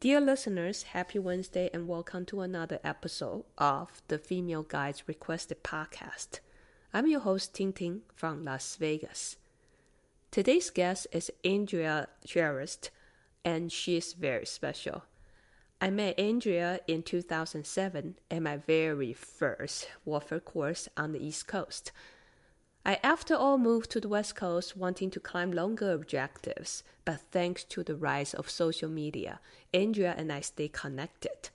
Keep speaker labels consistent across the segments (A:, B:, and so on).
A: Dear listeners, happy Wednesday and welcome to another episode of the Female Guides Requested podcast. I'm your host, Ting Ting from Las Vegas. Today's guest is Andrea Charest, and she is very special. I met Andrea in 2007 at my very first WFR course on the East Coast. I, after all, moved to the West Coast wanting to climb longer objectives, but thanks to the rise of social media, Andrea and I stay connected.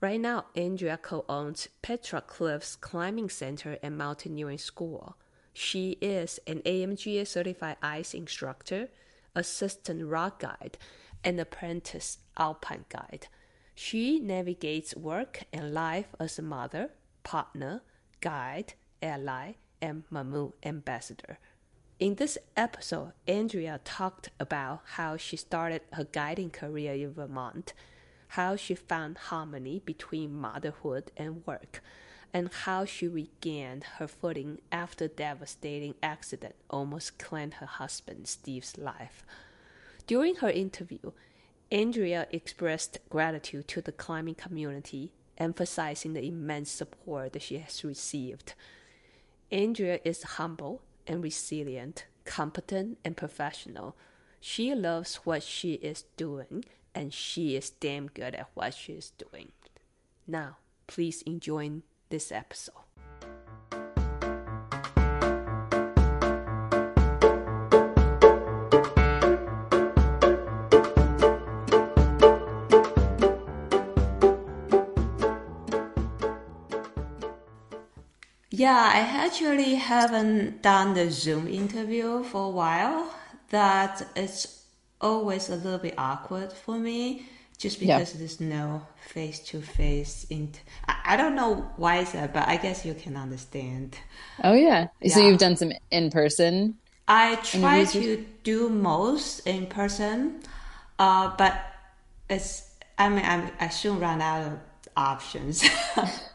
A: Right now, Andrea co owns Petra Cliffs Climbing Center and Mountaineering School. She is an AMGA certified ice instructor, assistant rock guide, and apprentice alpine guide. She navigates work and life as a mother, partner, guide, ally, and Mammut ambassador. In this episode, Andrea talked about how she started her guiding career in Vermont, how she found harmony between motherhood and work, and how she regained her footing after a devastating accident almost claimed her husband Steve's life. During her interview, Andrea expressed gratitude to the climbing community, emphasizing the immense support that she has received. Andrea is humble and resilient, competent and professional. She loves what she is doing, and she is damn good at what she is doing. Now, please enjoy this episode. Yeah, I actually haven't done the Zoom interview for a while. That it's always a little bit awkward for me, just because yeah. there's no face to face. I don't know why is that, but I guess you can understand.
B: Oh yeah. yeah. So you've done some in person.
A: I try to do most in person, uh, but it's. I mean, I'm, I soon run out of options.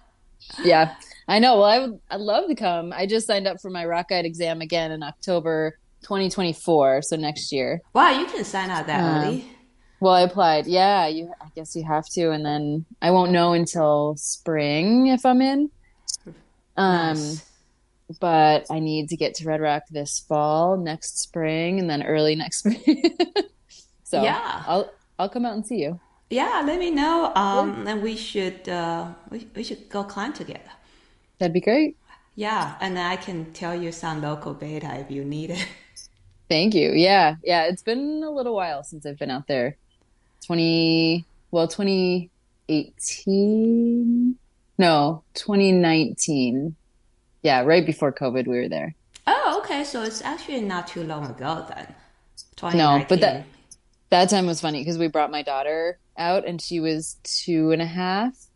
B: yeah. I know. Well, I would. I'd love to come. I just signed up for my rock guide exam again in October 2024, so next year.
A: Wow, you can sign out that um, early.
B: Well, I applied. Yeah, you. I guess you have to, and then I won't know until spring if I'm in. Um, nice. but I need to get to Red Rock this fall, next spring, and then early next spring. so yeah, I'll I'll come out and see you.
A: Yeah, let me know. Um, yeah. and we should uh, we we should go climb together.
B: That'd be great.
A: Yeah, and I can tell you some local beta if you need it.
B: Thank you. Yeah, yeah. It's been a little while since I've been out there. Twenty, well, twenty eighteen. No, twenty nineteen. Yeah, right before COVID, we were there.
A: Oh, okay. So it's actually not too long ago then.
B: No, but that that time was funny because we brought my daughter out and she was two and a half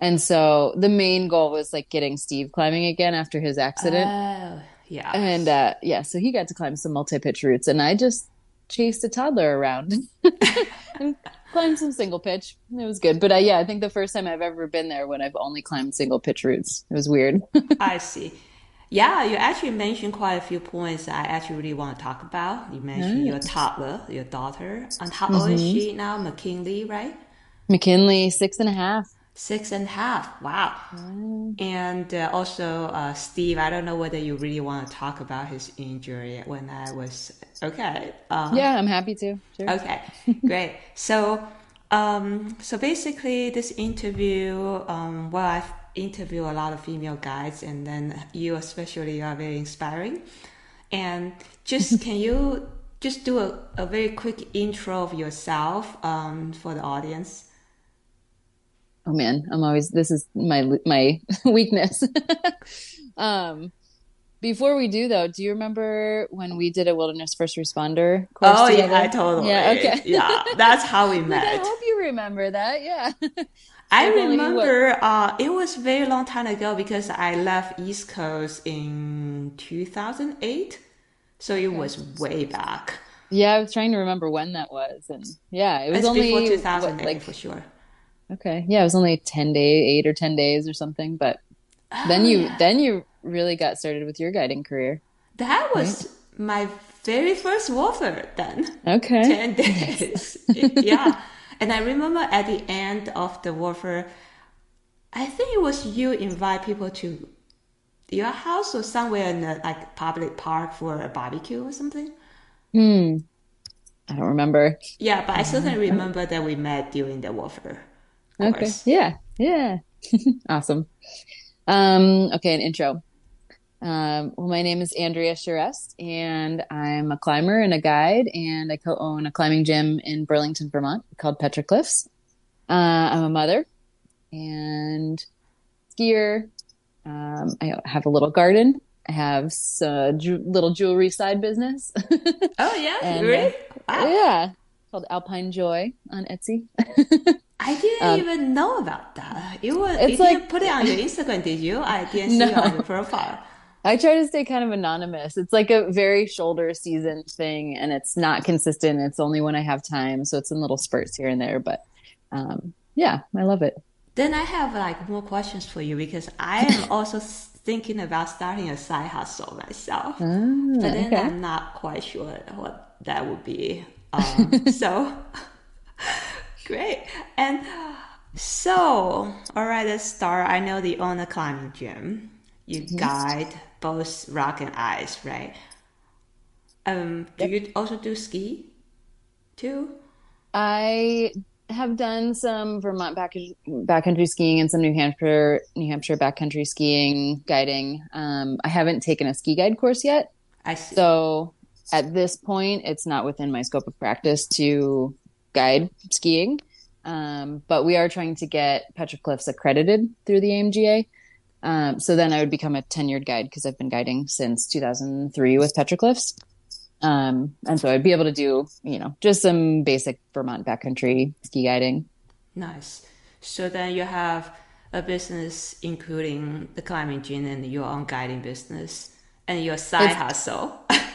B: and so the main goal was like getting Steve climbing again after his accident.
A: Oh, yeah.
B: And uh, yeah, so he got to climb some multi pitch routes, and I just chased a toddler around and climbed some single pitch. It was good. But uh, yeah, I think the first time I've ever been there when I've only climbed single pitch routes. It was weird.
A: I see. Yeah, you actually mentioned quite a few points I actually really want to talk about. You mentioned your toddler, your daughter. And how mm-hmm. old is mm-hmm. she now? McKinley, right?
B: McKinley, six and a half.
A: Six and a half. Wow. And uh, also, uh, Steve, I don't know whether you really want to talk about his injury when I was okay.
B: Uh, yeah, I'm happy to.
A: Sure. Okay, great. So, um, so basically, this interview, um, well, I've interviewed a lot of female guides, and then you especially are very inspiring. And just can you just do a, a very quick intro of yourself um, for the audience?
B: oh man, I'm always this is my my weakness. um, before we do though, do you remember when we did a wilderness first responder
A: course? Oh together? yeah, totally. Yeah, okay. yeah, that's how we met.
B: Like, I hope remember that. Yeah.
A: I remember uh, it was very long time ago because I left East Coast in 2008, so it okay. was way back.
B: Yeah, I was trying to remember when that was, and yeah, it was
A: it's
B: only
A: before 2008 like, for sure.
B: Okay. Yeah, it was only 10 day, 8 or 10 days or something, but oh, then you yeah. then you really got started with your guiding career.
A: That was right? my very first WFR then.
B: Okay.
A: 10 days. yeah. And I remember at the end of the WFR, I think it was you invite people to your house or somewhere in the like public park for a barbecue or something.
B: Hmm. I don't remember.
A: Yeah, but I certainly remember that we met during the WFR.
B: Okay. Yeah. Yeah. awesome. Um, okay, an intro. Um, well, my name is Andrea Charest, and I'm a climber and a guide, and I co-own a climbing gym in Burlington, Vermont, called Petra Cliffs. Uh, I'm a mother and skier. Um, I have a little garden. I have a ju- little jewelry side business.
A: oh yeah,
B: And, uh,
A: really? Wow.
B: yeah, called Alpine Joy on Etsy.
A: I didn't
B: Um,
A: even know about that. You were
B: It's
A: you
B: like-
A: didn't put it on your Instagram, did you? I didn't see
B: No.
A: it on your profile.
B: I try to stay kind of anonymous. It's like a very shoulder season thing, and it's not consistent. It's only when I have time, so it's in little spurts here and there. But um, yeah, I love it.
A: Then I have like more questions for you because I am also thinking about starting a side hustle myself.
B: Ah,
A: but then
B: okay.
A: I'm not quite sure what that would be. Um, so great. And so, all right, let's start. I know the owner climbing gym. You guide both rock and ice, right? Um, do you also do ski too?
B: I have done some Vermont back backcountry skiing and some New Hampshire New Hampshire backcountry skiing guiding. Um, I haven't taken a ski guide course yet,
A: I see.
B: so at this point, it's not within my scope of practice to guide skiing. Um, but we are trying to get Petra Cliffs accredited through the AMGA. Um, so then I would become a tenured guide because I've been guiding since 2003 with Petra Cliffs. Um, and so I'd be able to do, you know, just some basic Vermont backcountry ski guiding.
A: Nice. So then you have a business including the climbing gym and your own guiding business and your side
B: It's-
A: hustle.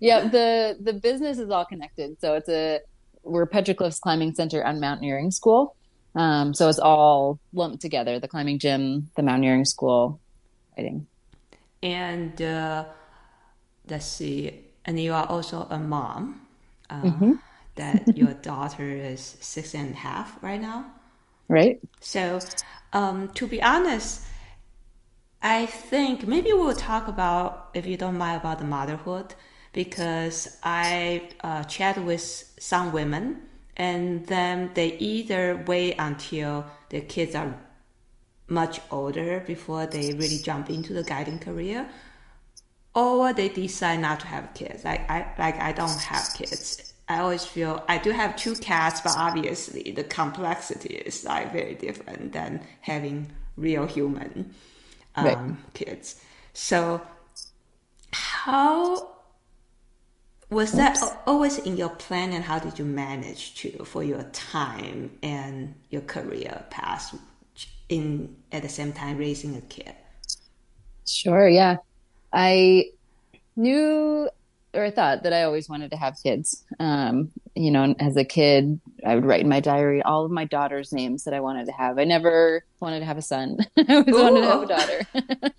B: yeah, the the business is all connected. So it's a we're Petra Cliffs Climbing Center and Mountaineering School. Um, so it's all lumped together: the climbing gym, the mountaineering school, guiding.
A: and uh, let's see, and you are also a mom. Uh,
B: Mm-hmm.
A: That your daughter is six and a half right now.
B: Right?
A: So, um, to be honest, I think maybe we'll talk about, if you don't mind, about the motherhood because I uh, chat with some women and then they either wait until their kids are much older before they really jump into the guiding career or they decide not to have kids. Like I like I don't have kids. I always feel I do have two cats, but obviously the complexity is like very different than having real human um,
B: Right.
A: kids. So how was that al- always in your plan and how did you manage to for your time and your career path in at the same time raising a kid?
B: Sure, yeah. I knew or I thought that I always wanted to have kids. Um, you know, as a kid, I would write in my diary all of my daughter's names that I wanted to have. I never wanted to have a son. I always wanted to have a daughter.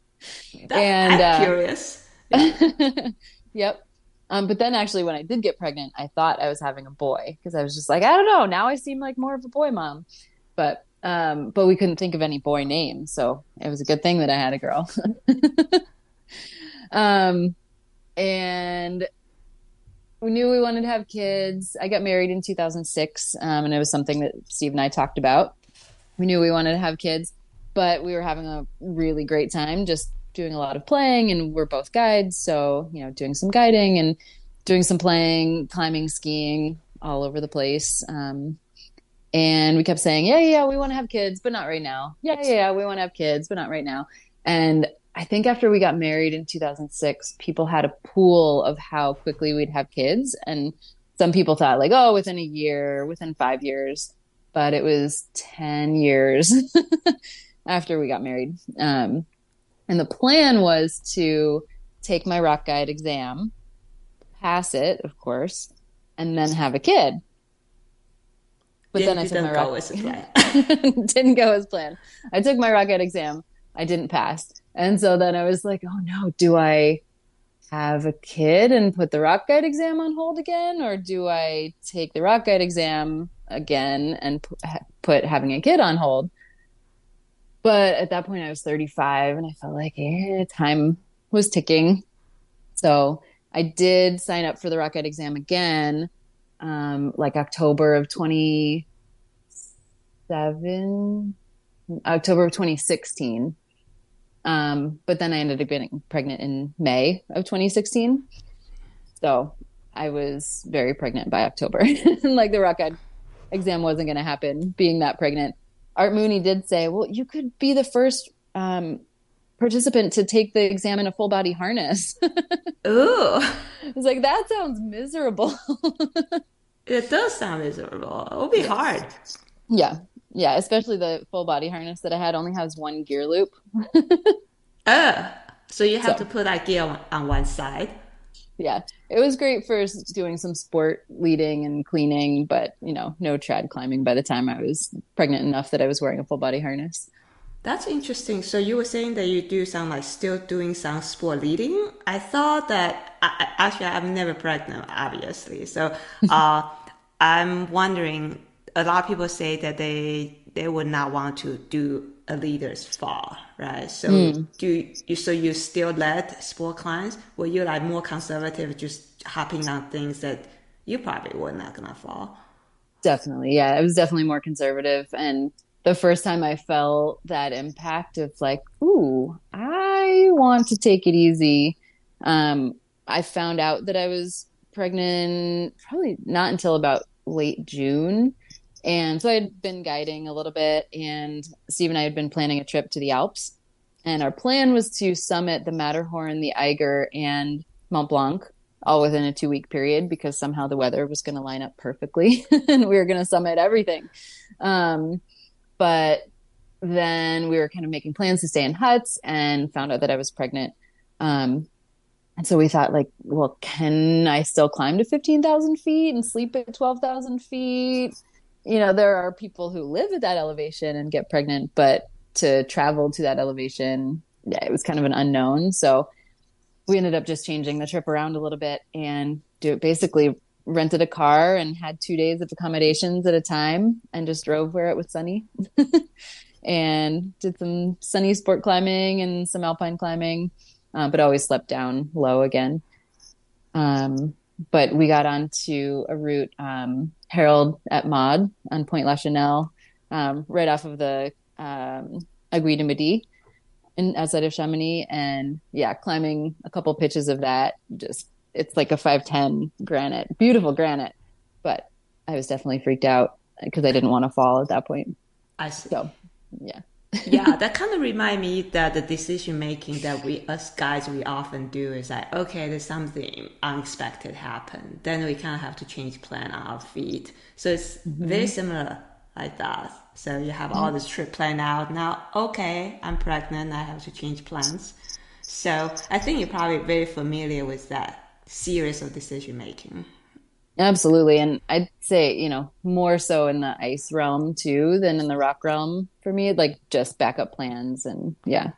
A: That-
B: And,
A: I'm
B: uh,
A: curious.
B: Yep. Um, but then actually when I did get pregnant, I thought I was having a boy because I was just like, I don't know, now I seem like more of a boy mom. But um, but we couldn't think of any boy names, so it was a good thing that I had a girl. um, and we knew we wanted to have kids. I got married in 2006, um, and it was something that Steve and I talked about. We knew we wanted to have kids, but we were having a really great time just doing a lot of playing, and we're both guides, so you know, doing some guiding and doing some playing, climbing, skiing, all over the place. Um, and we kept saying, "Yeah, yeah, we want to have kids, but not right now. Yeah, yeah, yeah, we want to have kids, but not right now." And I think after we got married in 2006, people had a pool of how quickly we'd have kids. And some people thought, like, oh, within a year, within five years. But it was 10 years after we got married. Um, and the plan was to take my rock guide exam, pass it, of course, and then have a kid. But then I took my rock
A: plan.
B: didn't go as planned. I took my rock guide exam. I didn't pass. And so then I was like, oh no, do I have a kid and put the rock guide exam on hold again? Or do I take the rock guide exam again and put having a kid on hold. But at that point, I was 35 and I felt like eh, time was ticking. So I did sign up for the rock guide exam again, um, like October of 27, October of 2016. Um, but then I ended up getting pregnant in May of 2016. So I was very pregnant by October. like the rock guide exam wasn't going to happen being that pregnant. Art Mooney did say, well, you could be the first um, participant to take the exam in a full body harness.
A: Ooh.
B: It's like, that sounds miserable.
A: it does sound miserable. It will be hard.
B: Yeah. Yeah. Especially the full body harness that I had only has one gear loop.
A: oh. So you have so. to put that gear on, on one side
B: yeah, it was great for doing some sport leading and cleaning, but you know, no trad climbing by the time I was pregnant enough that I was wearing a full body harness.
A: That's interesting. So you were saying that you do some like still doing some sport leading. I thought that I, actually I'm never pregnant, obviously. So uh, I'm wondering. A lot of people say that they they would not want to do a leader's fall, right? So mm. do you, so you still let sport clients? Were you like more conservative, just hopping on things that you probably were not gonna fall?
B: Definitely, yeah. It was definitely more conservative, and the first time I felt that impact of like, ooh, I want to take it easy. Um, I found out that I was pregnant probably not until about late June. And so I had been guiding a little bit, and Steve and I had been planning a trip to the Alps. And our plan was to summit the Matterhorn, the Eiger, and Mont Blanc all within a two week period because somehow the weather was going to line up perfectly and we were going to summit everything. Um, but then we were kind of making plans to stay in huts and found out that I was pregnant. Um, and so we thought, like, well, can I still climb to 15,000 feet and sleep at 12,000 feet? You know, there are people who live at that elevation and get pregnant, but to travel to that elevation, yeah, it was kind of an unknown. So we ended up just changing the trip around a little bit and do basically rented a car and had two days of accommodations at a time and just drove where it was sunny and did some sunny sport climbing and some alpine climbing, uh, but always slept down low again. Um, but we got onto a route um, Harold at Maud on Pointe Lachenal, um, right off of the um, Aiguille du Midi in outside of Chamonix, and yeah, climbing a couple pitches of that. Just it's like a five ten granite, beautiful granite, but I was definitely freaked out because I didn't want to fall at that point.
A: I see.
B: So, yeah
A: yeah, that kind of remind me that the decision making that we us guys we often do is like, okay, there's something unexpected happen, then we kind of have to change plan on our feet. So it's mm-hmm. very similar like that. So you have all this trip planned out. Now, okay, I'm pregnant. I have to change plans. So I think you're probably very familiar with that series of decision making.
B: Absolutely. And I'd say, you know, more so in the ice realm too than in the rock realm for me, like just backup plans and yeah.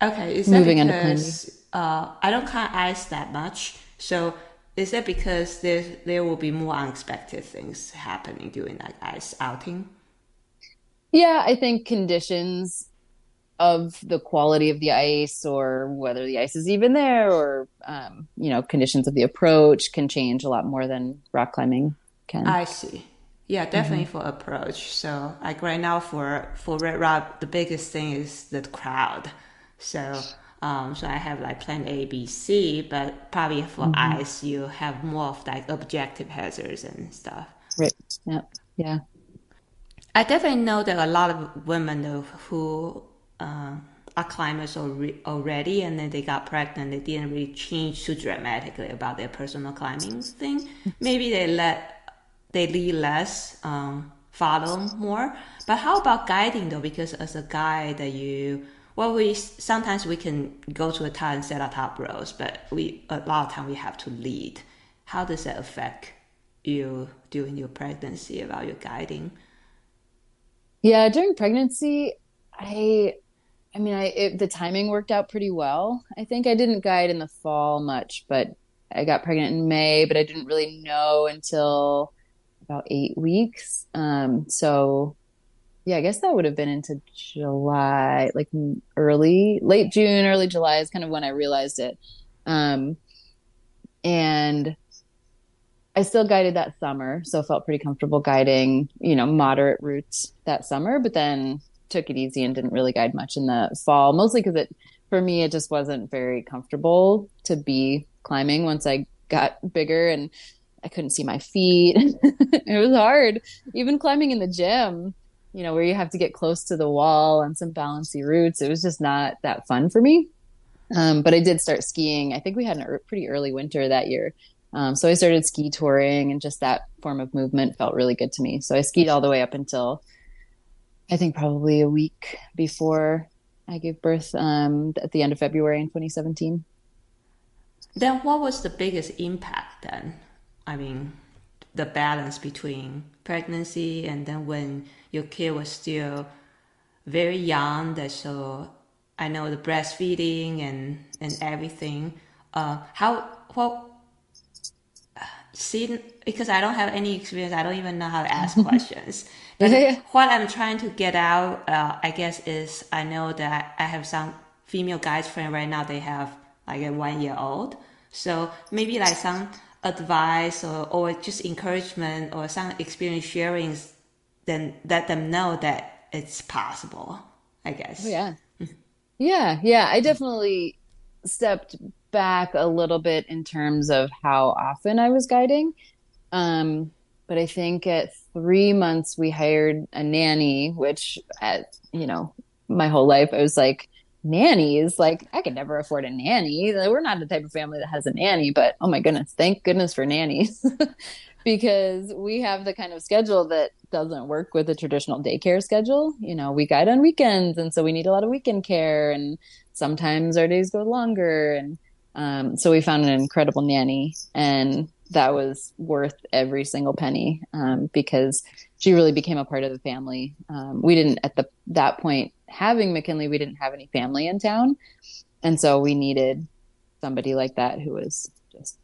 A: Okay. Is Moving that because uh, I don't climb ice that much? So is that because there, there will be more unexpected things happening during that ice outing?
B: Yeah, I think conditions of the quality of the ice or whether the ice is even there or um, you know conditions of the approach can change a lot more than rock climbing can
A: i see yeah definitely mm-hmm. for approach so like right now for for red rock the biggest thing is the crowd so um, so I have like plan A, B, C, but probably for mm-hmm. ice, you have more of like objective hazards and stuff.
B: Right. Yeah. Yeah.
A: I definitely know that a lot of women who uh, climbers already and then they got pregnant they didn't really change too dramatically about their personal climbing thing. Maybe they let they lead less um, follow more. But how about guiding though? Because as a guide that you well we sometimes we can go to a town and set our top rows but we a lot of time we have to lead. How does that affect you during your pregnancy about your guiding?
B: Yeah during pregnancy i I mean, I it, the timing worked out pretty well. I think I didn't guide in the fall much, but I got pregnant in May, but I didn't really know until about eight weeks. Um, so yeah, I guess that would have been into July, like early, late June, early July is kind of when I realized it. Um, and I still guided that summer, so felt pretty comfortable guiding, you know, moderate routes that summer, but then took it easy and didn't really guide much in the fall, mostly because it, for me, it just wasn't very comfortable to be climbing once I got bigger and I couldn't see my feet. it was hard. Even climbing in the gym, you know, where you have to get close to the wall on some bouncy routes, it was just not that fun for me. Um, but I did start skiing. I think we had a pretty early winter that year. Um, so I started ski touring, and just that form of movement felt really good to me. So I skied all the way up until I think probably a week before I gave birth um, at the end of February in 2017.
A: Then, what was the biggest impact then? I mean, the balance between pregnancy and then when your kid was still very young, that so I know the breastfeeding and and everything. Uh, how what see because I don't have any experience, I don't even know how to ask questions. What I'm trying to get out, uh, I guess, is I know that I have some female guys friend right now. They have like a one year old, so maybe like some advice or, or just encouragement or some experience sharing, then let them know that it's possible. I guess.
B: Oh, yeah. Yeah, yeah, I definitely stepped back a little bit in terms of how often I was guiding. Um, but I think at three months we hired a nanny, which at you know my whole life I was like nannies like I could never afford a nanny. We're not the type of family that has a nanny, but oh my goodness, thank goodness for nannies. because we have the kind of schedule that doesn't work with a traditional daycare schedule. You know, we guide on weekends, and so we need a lot of weekend care, and sometimes our days go longer. And um, so we found an incredible nanny, and that was worth every single penny um, because she really became a part of the family. Um, we didn't at the that point having McKinley, we didn't have any family in town, and so we needed somebody like that who was just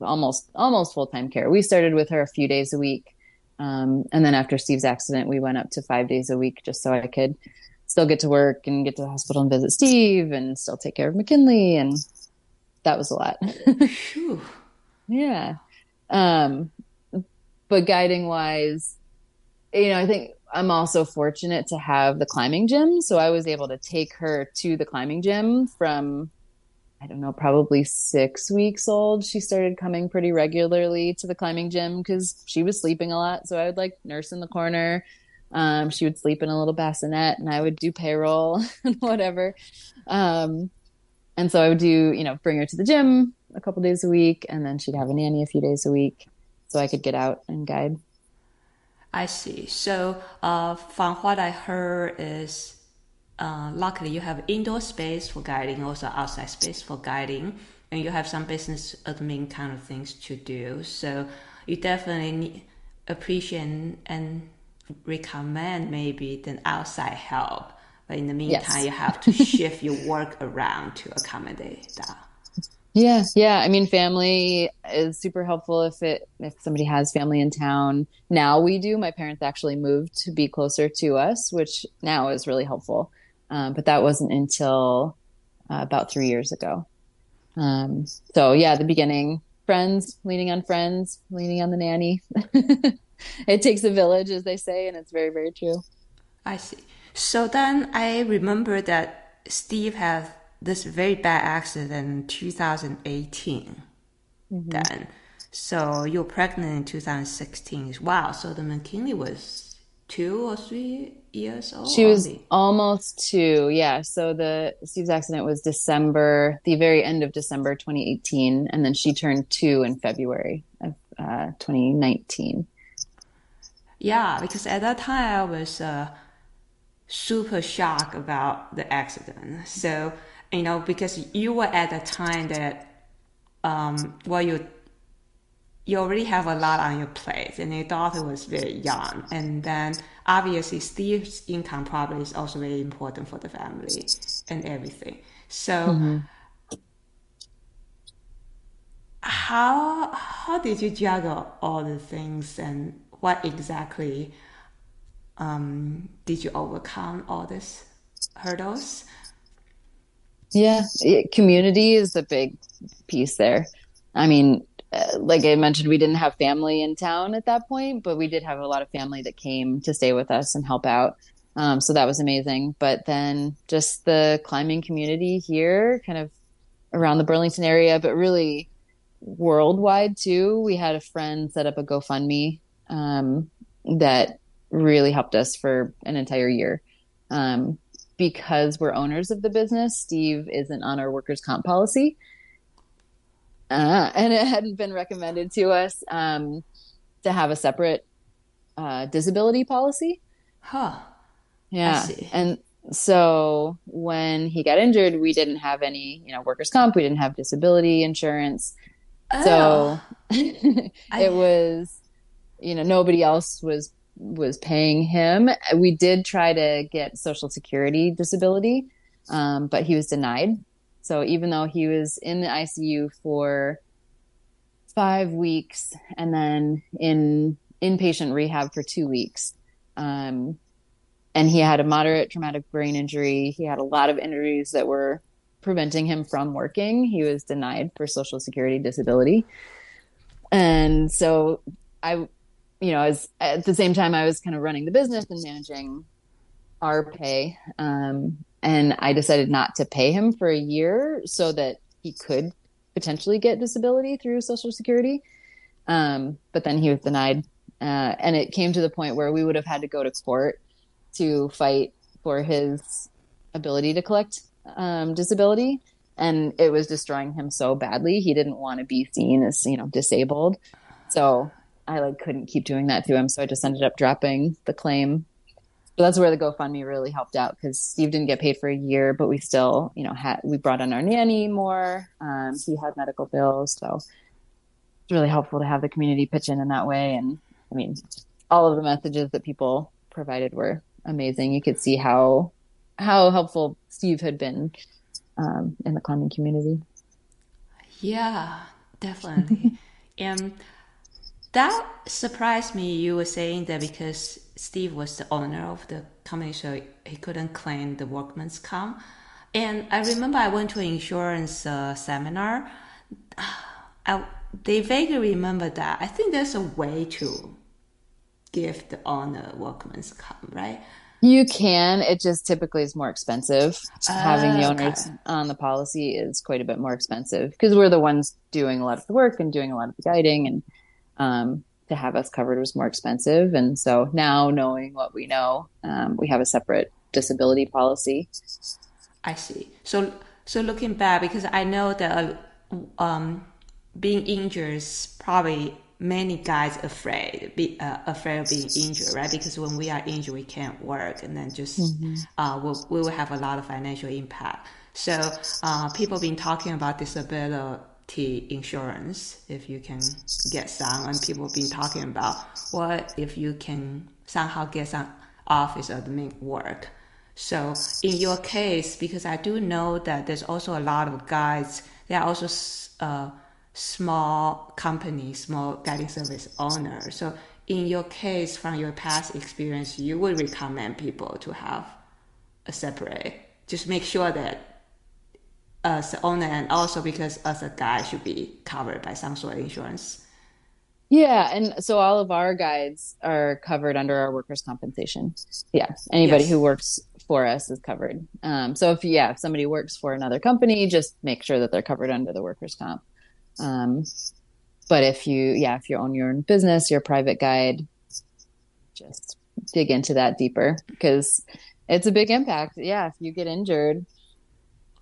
B: almost almost full time care. We started with her a few days a week, um, and then after Steve's accident, we went up to five days a week just so I could still get to work and get to the hospital and visit Steve and still take care of McKinley, and that was a lot. yeah, um, but guiding wise, you know, I think I'm also fortunate to have the climbing gym, so I was able to take her to the climbing gym from I don't know, probably six weeks old, she started coming pretty regularly to the climbing gym because she was sleeping a lot. So I would like nurse in the corner. Um, she would sleep in a little bassinet and I would do payroll and whatever. Um, and so I would do, you know, bring her to the gym a couple days a week and then she'd have a nanny a few days a week so I could get out and guide.
A: I see. So, uh, from what I heard is uh, luckily you have indoor space for guiding, also outside space for guiding, and you have some business admin kind of things to do. So you definitely appreciate and recommend maybe the outside help. But in the meantime, yes. you have to shift your work around to accommodate that.
B: Yeah, yeah. I mean, family is super helpful if it if somebody has family in town. Now we do. My parents actually moved to be closer to us, which now is really helpful. Um, but that wasn't until uh, about three years ago. Um, so yeah, the beginning, friends, leaning on friends, leaning on the nanny. it takes a village, as they say, and it's very, very true.
A: I see. So then I remember that Steve had this very bad accident in 2018. Mm-hmm. Then, so you're pregnant in 2016. Wow. So the McKinley was two or three years old?
B: She was almost two. Yeah. So the Steve's accident was December, the very end of December 2018, and then she turned two in February of uh, 2019.
A: Yeah, because at that time I was uh, super shocked about the accident. So you know, because you were at the time that um, well, you you already have a lot on your plate and your daughter was very young and then obviously steve's income probably is also very important for the family and everything so mm-hmm. how how did you juggle all the things and what exactly um, did you overcome all these hurdles?
B: Yeah, community is a big piece there. I mean, uh, like I mentioned, we didn't have family in town at that point, but we did have a lot of family that came to stay with us and help out. Um, so that was amazing. But then just the climbing community here, kind of around the Burlington area, but really worldwide too. We had a friend set up a GoFundMe um, that really helped us for an entire year. Um, because we're owners of the business, Steve isn't on our workers' comp policy. Uh, and it hadn't been recommended to us um, to have a separate uh, disability policy.
A: Huh.
B: Yeah. And so when he got injured, we didn't have any, you know, workers' comp. We didn't have disability insurance. Oh. So it I... was, you know, nobody else was was paying him. We did try to get Social Security disability, um, but he was denied. So even though he was in the ICU for five weeks and then in inpatient rehab for two weeks, um, and he had a moderate traumatic brain injury, he had a lot of injuries that were preventing him from working. He was denied for Social Security disability. And so I you know, as at the same time I was kind of running the business and managing our pay. Um, and I decided not to pay him for a year so that he could potentially get disability through Social Security. Um, but then he was denied. Uh, and it came to the point where we would have had to go to court to fight for his ability to collect um, disability. And it was destroying him so badly. He didn't want to be seen as, you know, disabled. So I like couldn't keep doing that to him, so I just ended up dropping the claim. But that's where the GoFundMe really helped out because Steve didn't get paid for a year, but we still, you know, had we brought on our nanny more. Um, he had medical bills, so it's really helpful to have the community pitch in in that way. And I mean, all of the messages that people provided were amazing. You could see how how helpful Steve had been um, in the climbing community.
A: Yeah, definitely. and that surprised me. You were saying that because Steve was the owner of the company, so he couldn't claim the workman's comp. And I remember I went to an insurance uh, seminar. I, they vaguely remember that. I think there's a way to give the owner workman's comp, right?
B: You can. It just typically is more expensive. Uh, Having the owners okay. on the policy is quite a bit more expensive because we're the ones doing a lot of the work and doing a lot of the guiding and um, to have us covered was more expensive. And so now knowing what we know, um, we have a separate disability policy.
A: I see. So, so looking back, because I know that um, being injured is probably many guys afraid, be, uh, afraid of being injured, right? Because when we are injured, we can't work, and then just mm-hmm. uh, we'll, we will have a lot of financial impact. So, uh, people been talking about disability insurance if you can get some and people have been talking about what if you can somehow get some office admin work. So in your case because i do know that there's also a lot of guys they are also uh, small companies small guiding service owners so in your case from your past experience you would recommend people to have a separate just make sure that as the owner and also because as a guy should be covered by some sort of insurance.
B: Yeah, and so all of our guides are covered under our workers' compensation. Yeah, anybody yes. who works for us is covered. Um, so if yeah, if somebody works for another company, just make sure that they're covered under the workers' comp. Um, but if you yeah, if you own your own business, your private guide, just dig into that deeper because it's a big impact. Yeah, if you get injured,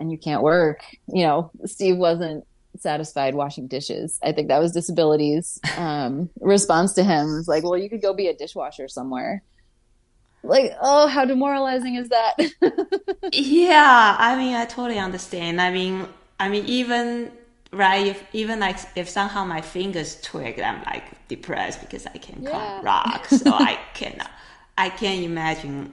B: and you can't work. You know, Steve wasn't satisfied washing dishes. I think that was disabilities um, response to him. was like, well, you could go be a dishwasher somewhere. Like, oh, how demoralizing is that?
A: yeah, I mean, I totally understand. I mean, I mean, even right, if even like if somehow my fingers twig, I'm like depressed because I can't yeah. rocks. So I cannot, I can't imagine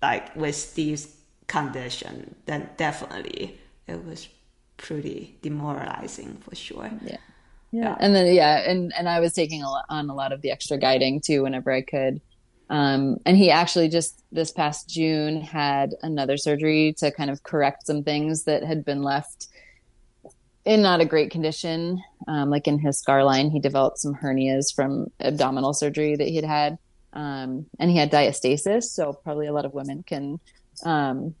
A: like with Steve's condition, then definitely it was pretty demoralizing for sure.
B: Yeah. yeah. yeah. And then yeah, and and I was taking a lot, on a lot of the extra guiding too whenever I could. Um, and he actually just this past June had another surgery to kind of correct some things that had been left in not a great condition. Um, like in his scar line, he developed some hernias from abdominal surgery that he had had. Um, and he had diastasis. So probably a lot of women can, um,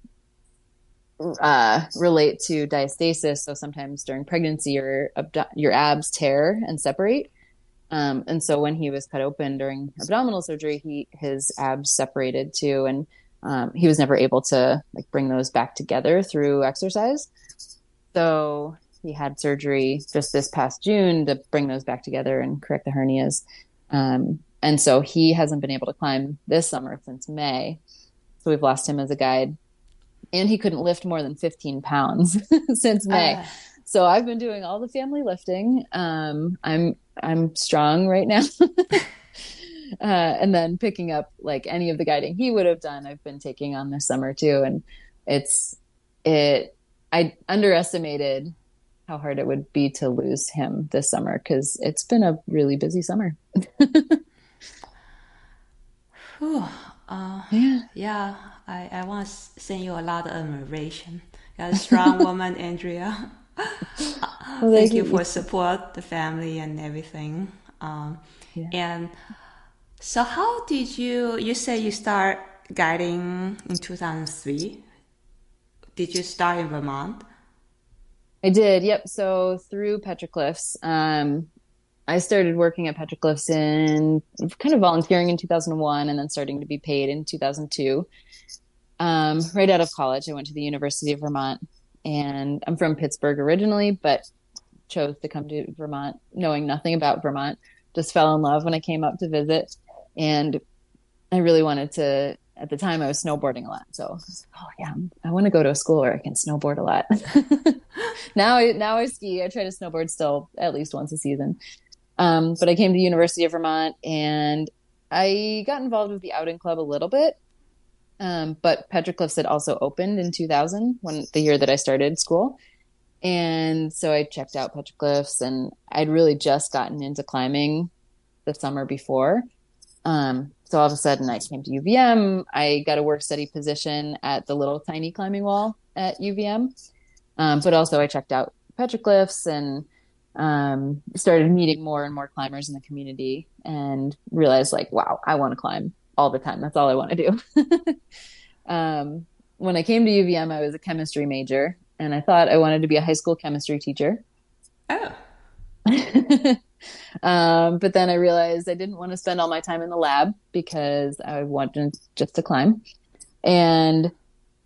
B: uh, relate to diastasis. So sometimes during pregnancy, your, your abs tear and separate. Um, and so when he was cut open during abdominal surgery, he his abs separated too, and um, he was never able to like bring those back together through exercise. So he had surgery just this past June to bring those back together and correct the hernias. Um, and so he hasn't been able to climb this summer since May. So we've lost him as a guide. And he couldn't lift more than 15 pounds since May. Uh. So I've been doing all the family lifting. Um, I'm I'm strong right now. uh, and then picking up like any of the guiding he would have done, I've been taking on this summer too. And it's it I underestimated how hard it would be to lose him this summer because it's been a really busy summer.
A: Whew, uh, yeah, yeah. I, I want to send you a lot of admiration. You're a strong woman, Andrea. well, thank you for support the family and everything. Um, yeah. And so, how did you? You say you start guiding in 2003. Did you start in Vermont?
B: I did. Yep. So through Petra Cliffs, um, I started working at Petra Cliffs in kind of volunteering in 2001 and then starting to be paid in 2002. Um, right out of college, I went to the University of Vermont and I'm from Pittsburgh originally, but chose to come to Vermont knowing nothing about Vermont. Just fell in love when I came up to visit. And I really wanted to at the time I was snowboarding a lot. So I was like, oh yeah, I want to go to a school where I can snowboard a lot. now now I ski. I try to snowboard still at least once a season. Um, but I came to the University of Vermont and I got involved with the outing club a little bit. Um, but Petra Cliffs had also opened in 2000 when the year that I started school. And so I checked out Petra Cliffs and I'd really just gotten into climbing the summer before. Um, so all of a sudden I came to UVM. I got a work study position at the little tiny climbing wall at UVM. Um, but also I checked out Petra Cliffs and um, started meeting more and more climbers in the community and realized like, wow, I want to climb all the time. That's all I want to do. um, when I came to UVM, I was a chemistry major and I thought I wanted to be a high school chemistry teacher.
A: Oh.
B: Um, but then I realized I didn't want to spend all my time in the lab because I wanted just to climb. And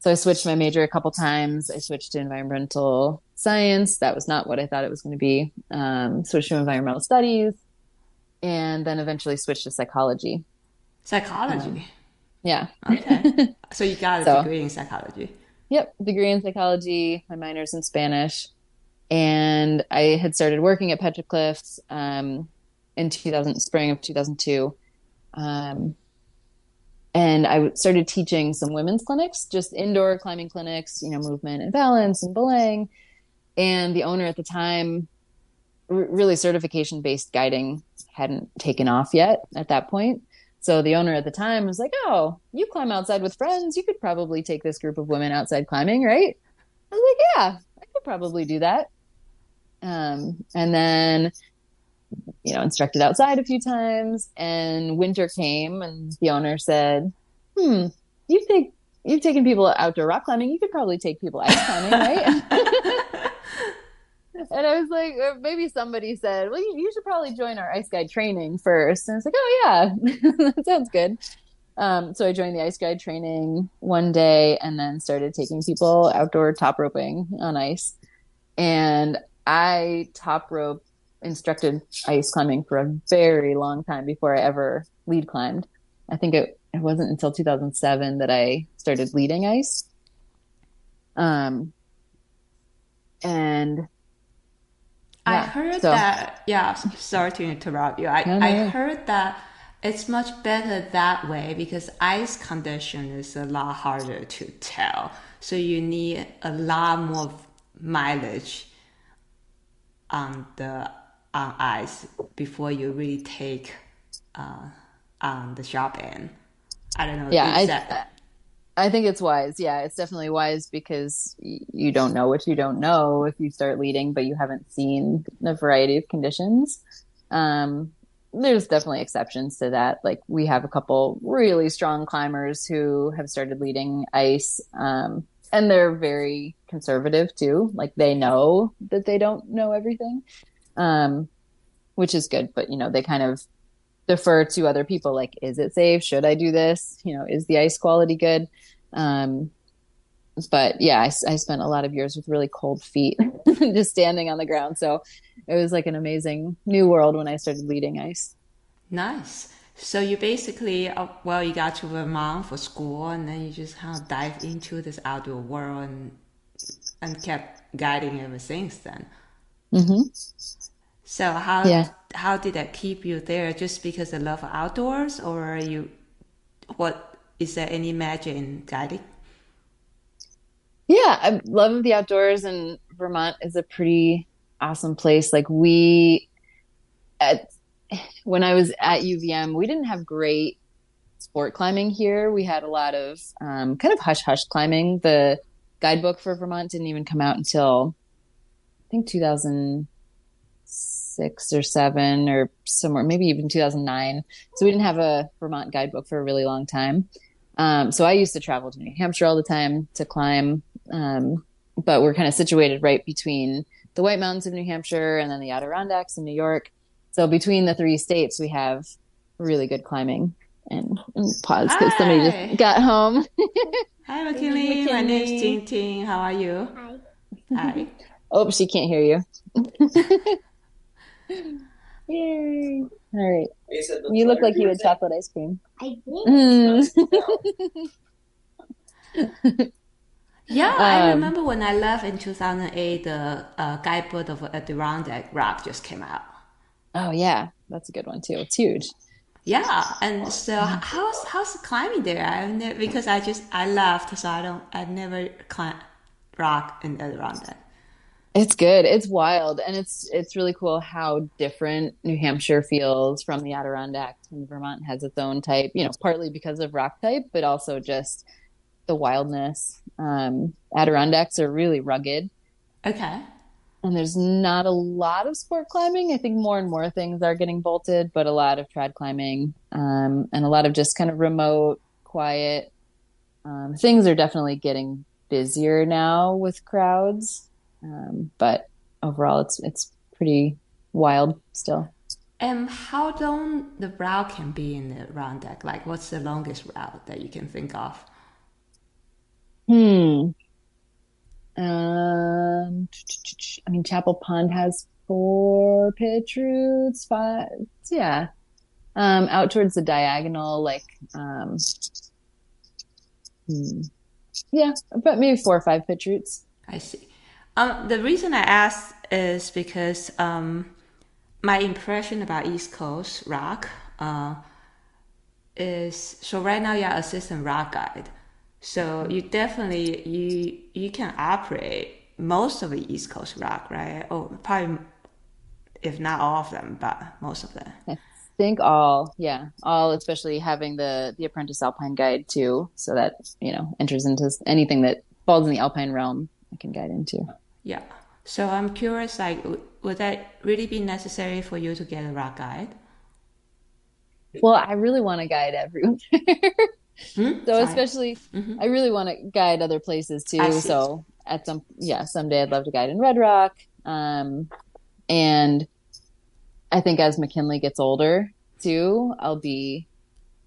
B: so I switched my major a couple times. I switched to environmental science. That was not what I thought it was going to be. Um, switched to environmental studies and then eventually switched to psychology.
A: Psychology? Um,
B: yeah.
A: Okay. so you got a so, degree in psychology?
B: Yep. Degree in psychology. My minor's in Spanish and I had started working at Petra Cliffs um, in 2000, spring of 2002. Um, and I started teaching some women's clinics, just indoor climbing clinics, you know, movement and balance and belaying. And the owner at the time, really certification based guiding hadn't taken off yet at that point. So the owner at the time was like, "Oh, you climb outside with friends. You could probably take this group of women outside climbing, right?" I was like, "Yeah, I could probably do that." Um, and then, you know, instructed outside a few times and winter came and the owner said, hmm, you think you've taken people outdoor rock climbing. You could probably take people ice climbing, right? and I was like, maybe somebody said, well, you, you, should probably join our ice guide training first. And it's like, oh yeah, that sounds good. Um, so I joined the ice guide training one day and then started taking people outdoor top roping on ice. And I top rope instructed ice climbing for a very long time before I ever lead climbed. I think it, it wasn't until 2007 that I started leading ice. Um, and
A: yeah, I heard so. that, yeah, sorry to interrupt you. I, no, no, I heard that it's much better that way because ice condition is a lot harder to tell. So you need a lot more mileage on the on ice before you really take uh, on the sharp end. I don't know.
B: Yeah, I. I think it's wise. Yeah, it's definitely wise because you don't know what you don't know if you start leading, but you haven't seen a variety of conditions. Um, there's definitely exceptions to that. Like we have a couple really strong climbers who have started leading ice, um, and they're very conservative too. Like they know that they don't know everything, um, which is good. But you know, they kind of defer to other people. Like, is it safe? Should I do this? You know, is the ice quality good? Um, but yeah, I, I spent a lot of years with really cold feet, just standing on the ground. So it was like an amazing new world when I started leading ice.
A: Nice. So you basically, uh, well, you got to Vermont for school, and then you just kind of dive into this outdoor world and and kept guiding ever since then.
B: Mm-hmm.
A: So how yeah. How did that keep you there? Just because the love outdoors, or you, what is there any magic in guiding?
B: Yeah, I love the outdoors, and Vermont is a pretty awesome place. Like we, at when I was at UVM, we didn't have great sport climbing here. We had a lot of um, kind of hush hush climbing. The guidebook for Vermont didn't even come out until I think 2006 or seven or somewhere, maybe even 2009. So we didn't have a Vermont guidebook for a really long time. Um, so I used to travel to New Hampshire all the time to climb. Um, but we're kind of situated right between the White Mountains of New Hampshire and then the Adirondacks in New York. So between the three states, we have really good climbing. And, and pause because somebody just got home.
A: Hi, McKinley. McKinley. My name's Ting Ting. How are you?
C: Hi.
A: Hi.
B: oh, she can't hear you. Yay. All right. You look like you had chocolate ice cream.
C: I did.
B: Mm.
A: Yeah, I um, remember when I left in 2008, the uh, guidebook of Adirondack Rock just came out.
B: Oh yeah, that's a good one too. It's huge.
A: Yeah, and so how's how's the climbing there? I never, because I just I left, so I don't I've never climbed rock in Adirondack.
B: It's good. It's wild, and it's it's really cool how different New Hampshire feels from the Adirondacks. And Vermont has its own type, you know, partly because of rock type, but also just the wildness. Um, Adirondacks are really rugged.
A: Okay.
B: And there's not a lot of sport climbing. I think more and more things are getting bolted, but a lot of trad climbing um, and a lot of just kind of remote, quiet. Um, things are definitely getting busier now with crowds, um, but overall, it's it's pretty wild still.
A: And how long the route can be in the round deck? Like, what's the longest route that you can think of?
B: Hmm. Um, I mean, Chapel Pond has four pitch routes, five, yeah. Um, out towards the diagonal, like, um, hmm. yeah, but maybe four or five pitch routes.
A: I see. Um, the reason I asked is because um, my impression about East Coast rock uh, is so right now you're assistant rock guide. So you definitely you you can operate most of the East Coast rock, right? Oh, probably if not all of them, but most of them.
B: I think all, yeah, all, especially having the the apprentice alpine guide too, so that you know enters into anything that falls in the alpine realm. I can guide into.
A: Yeah. So I'm curious, like, would that really be necessary for you to get a rock guide?
B: Well, I really want to guide everywhere. Hmm? So Sorry. especially, mm-hmm. I really want to guide other places too. So at some, yeah, someday I'd love to guide in Red Rock. Um, and I think as McKinley gets older too, I'll be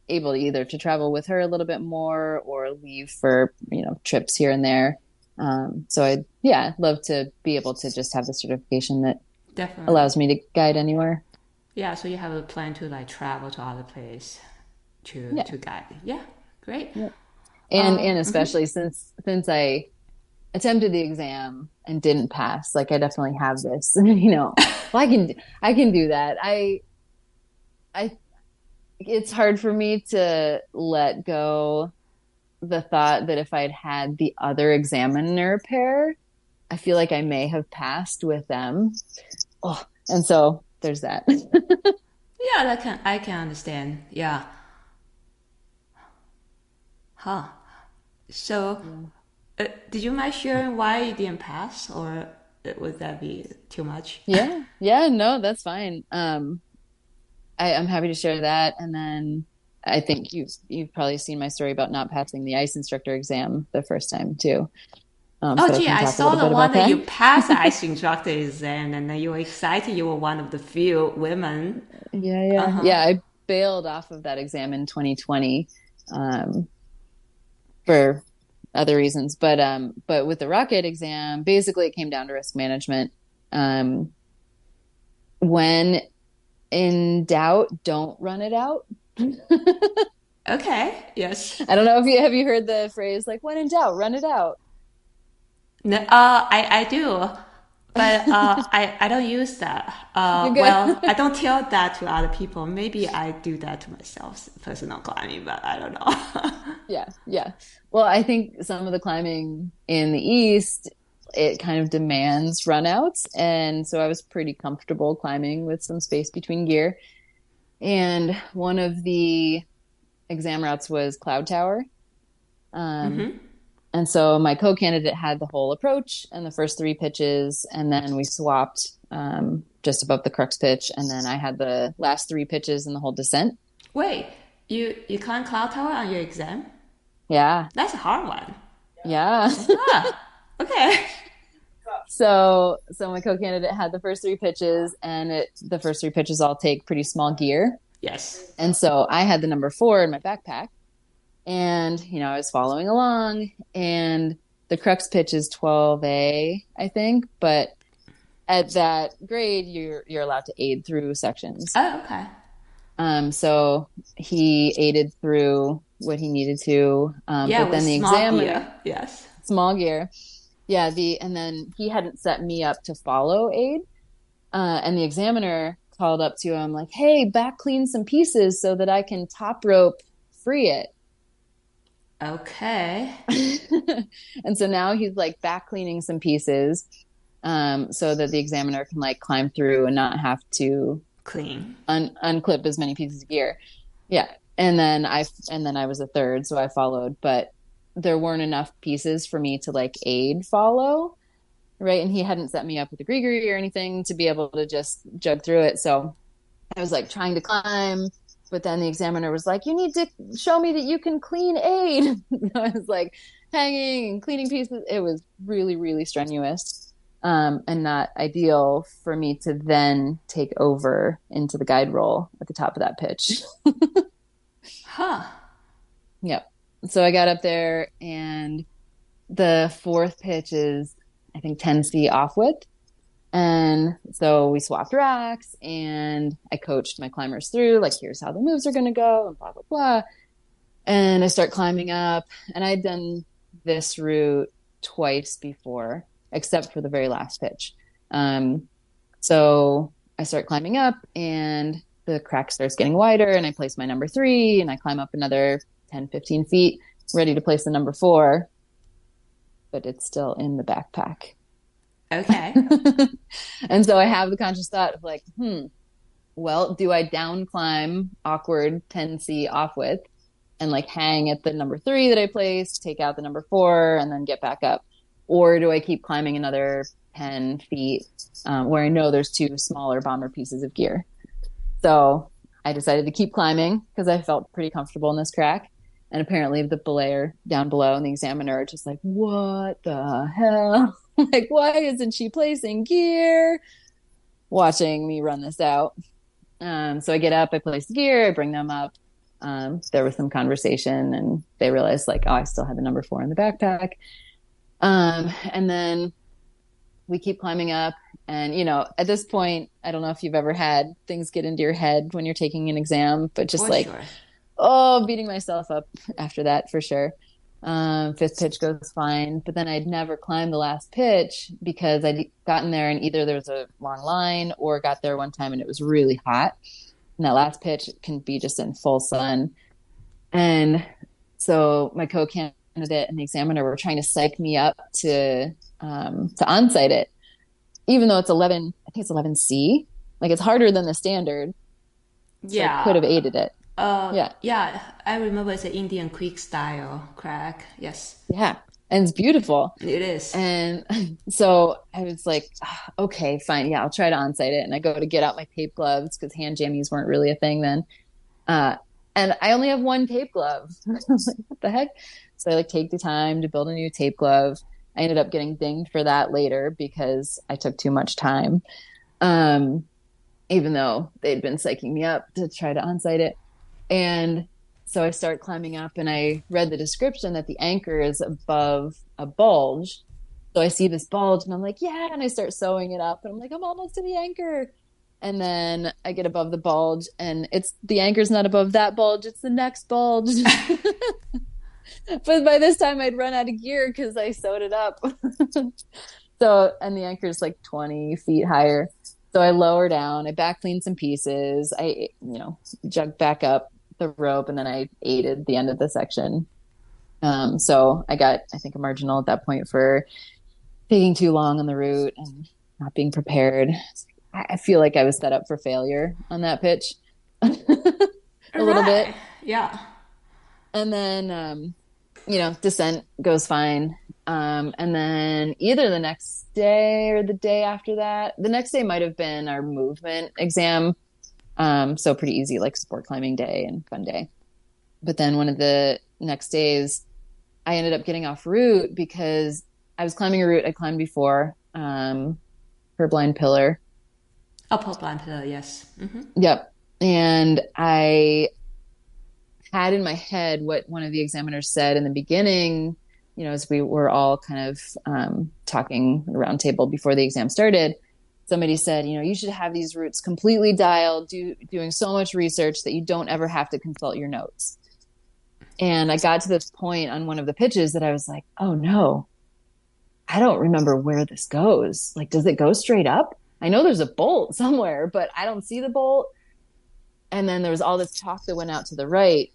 B: able to either to travel with her a little bit more or leave for you know trips here and there. Um, so I'd yeah, love to be able to just have the certification that
A: Definitely.
B: allows me to guide anywhere.
A: Yeah, so you have a plan to like travel to other place to yeah. to guide. Yeah, Great. Yeah.
B: And um, and mm-hmm. especially mm-hmm. since since I attempted the exam and didn't pass, like I definitely have this. you know, well, I can I can do that. I I it's hard for me to let go the thought that if I'd had the other examiner pair, I feel like I may have passed with them. Oh, and so there's that.
A: yeah, that can I can understand. Yeah. Huh. So, uh, did you mind sharing why you didn't pass, or would that be too much?
B: yeah, yeah, no, that's fine. Um, I, I'm happy to share that, and then I think you've you've probably seen my story about not passing the ice instructor exam the first time too.
A: Um, oh, so gee, I, I saw the one that, that, you passed the ice instructor exam, and then you were excited. You were one of the few women.
B: Yeah, yeah, uh-huh. yeah. I bailed off of that exam in 2020 um, for other reasons, but um, but with the rocket exam, basically it came down to risk management. Um, when in doubt, don't run it out.
A: okay. Yes.
B: I don't know if you have you heard the phrase like "when in doubt, run it out."
A: No, uh, I I do, but uh, I I don't use that. Uh, well, I don't tell that to other people. Maybe I do that to myself, personal climbing, but I don't know.
B: yeah, yeah. Well, I think some of the climbing in the east it kind of demands runouts, and so I was pretty comfortable climbing with some space between gear. And one of the exam routes was Cloud Tower. Um, mm-hmm and so my co-candidate had the whole approach and the first three pitches, and then we swapped um, just above the crux pitch, and then I had the last three pitches and the whole descent.
A: Wait, you you climbed cloud tower on your exam?
B: Yeah,
A: that's a hard one.
B: Yeah.
A: ah, okay.
B: So so my co-candidate had the first three pitches, and it the first three pitches all take pretty small gear.
A: Yes.
B: And so I had the number four in my backpack and, you know, I was following along and the crux pitch is 12A, I think, but at that grade you're you're allowed to aid through sections.
A: Oh, okay.
B: Um, so he aided through what he needed to. Um, yeah, but then the examiner,
A: gear. yes,
B: small gear, yeah. The and then he hadn't set me up to follow aid, uh, and the examiner called up to him like, "Hey, back clean some pieces so that I can top rope free it."
A: Okay.
B: and so now he's like back cleaning some pieces um, so that the examiner can like climb through and not have to
A: clean
B: un- unclip as many pieces of gear. Yeah. And then I and then I was a third, so I followed, but there weren't enough pieces for me to like aid follow. Right. And he hadn't set me up with a gree or anything to be able to just jug through it. So I was like trying to climb but then the examiner was like, "You need to show me that you can clean aid." I was like hanging and cleaning pieces. It was really, really strenuous um, and not ideal for me to then take over into the guide role at the top of that pitch.
A: huh.
B: Yep. So I got up there, and the fourth pitch is, I think, 10C off width. And so we swapped racks and I coached my climbers through, like, here's how the moves are going to go and blah, blah, blah. And I start climbing up. And I'd done this route twice before, except for the very last pitch. Um, so I start climbing up and the crack starts getting wider and I place my number three and I climb up another 10, 15 feet, ready to place the number four, but it's still in the backpack.
A: Okay.
B: and so I have the conscious thought of like, hmm, well, do I down climb awkward 10C off with and like hang at the number three that I placed, take out the number four, and then get back up? Or do I keep climbing another 10 feet um, where I know there's two smaller bomber pieces of gear? So I decided to keep climbing because I felt pretty comfortable in this crack. And apparently the belayer down below and the examiner are just like, what the hell? like, why isn't she placing gear? Watching me run this out. Um, so I get up, I place the gear, I bring them up. Um, there was some conversation and they realized like, oh, I still have the number four in the backpack. Um, and then we keep climbing up and you know at this point i don't know if you've ever had things get into your head when you're taking an exam but just for like sure. Oh beating myself up after that for sure um, fifth pitch goes fine, but then I'd never climbed the last pitch because I'd gotten there and either there was a long line or got there one time and it was really hot. And that last pitch can be just in full sun. And so my co-candidate and the examiner were trying to psych me up to um, to onsite it, even though it's 11. I think it's 11C. Like it's harder than the standard. So
A: yeah.
B: I could have aided it.
A: Uh,
B: Yeah.
A: Yeah, I remember it's an Indian Creek style crack. Yes,
B: Yeah. And it's beautiful.
A: it is.
B: And so I was like, "Ah, okay, fine. Yeah, I'll try to onsite it. And I go to get out my tape gloves because hand jammies weren't really a thing then. Uh, and I only have one tape glove. I was like, what the heck? So I like take the time to build a new tape glove. I ended up getting dinged for that later because I took too much time. Um, even though they'd been psyching me up to try to onsite it. And so I start climbing up and I read the description that the anchor is above a bulge. So I see this bulge and I'm like, yeah. And I start sewing it up and I'm like, I'm almost to the anchor. And then I get above the bulge and it's the anchor's not above that bulge, it's the next bulge. but by this time I'd run out of gear because I sewed it up. so, and the anchor's like 20 feet higher. So I lower down, I back clean some pieces, I, you know, jug back up the rope, and then I aided the end of the section. Um, so I got, I think, a marginal at that point for taking too long on the route and not being prepared. I I feel like I was set up for failure on that pitch a little bit.
A: Yeah.
B: And then, um, you know, descent goes fine. Um, and then either the next day or the day after that, the next day might have been our movement exam. Um, so pretty easy, like sport climbing day and fun day. But then one of the next days, I ended up getting off route because I was climbing a route I climbed before, um, for blind pillar.
A: Upper blind pillar, yes. hmm
B: Yep. And I had in my head what one of the examiners said in the beginning, you know, as we were all kind of um, talking around table before the exam started. Somebody said, you know, you should have these routes completely dialed, do, doing so much research that you don't ever have to consult your notes. And I got to this point on one of the pitches that I was like, oh no, I don't remember where this goes. Like, does it go straight up? I know there's a bolt somewhere, but I don't see the bolt. And then there was all this talk that went out to the right.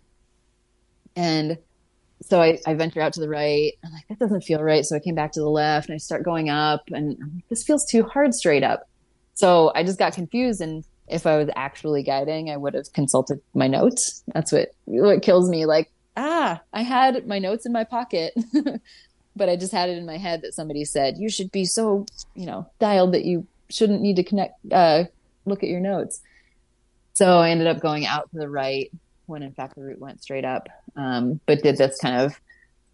B: And so I, I venture out to the right. I'm like, that doesn't feel right. So I came back to the left and I start going up and I'm like, this feels too hard straight up. So I just got confused. And if I was actually guiding, I would have consulted my notes. That's what, what kills me. Like, ah, I had my notes in my pocket, but I just had it in my head that somebody said, you should be so, you know, dialed that you shouldn't need to connect, uh, look at your notes. So I ended up going out to the right when in fact the route went straight up. Um, but did this kind of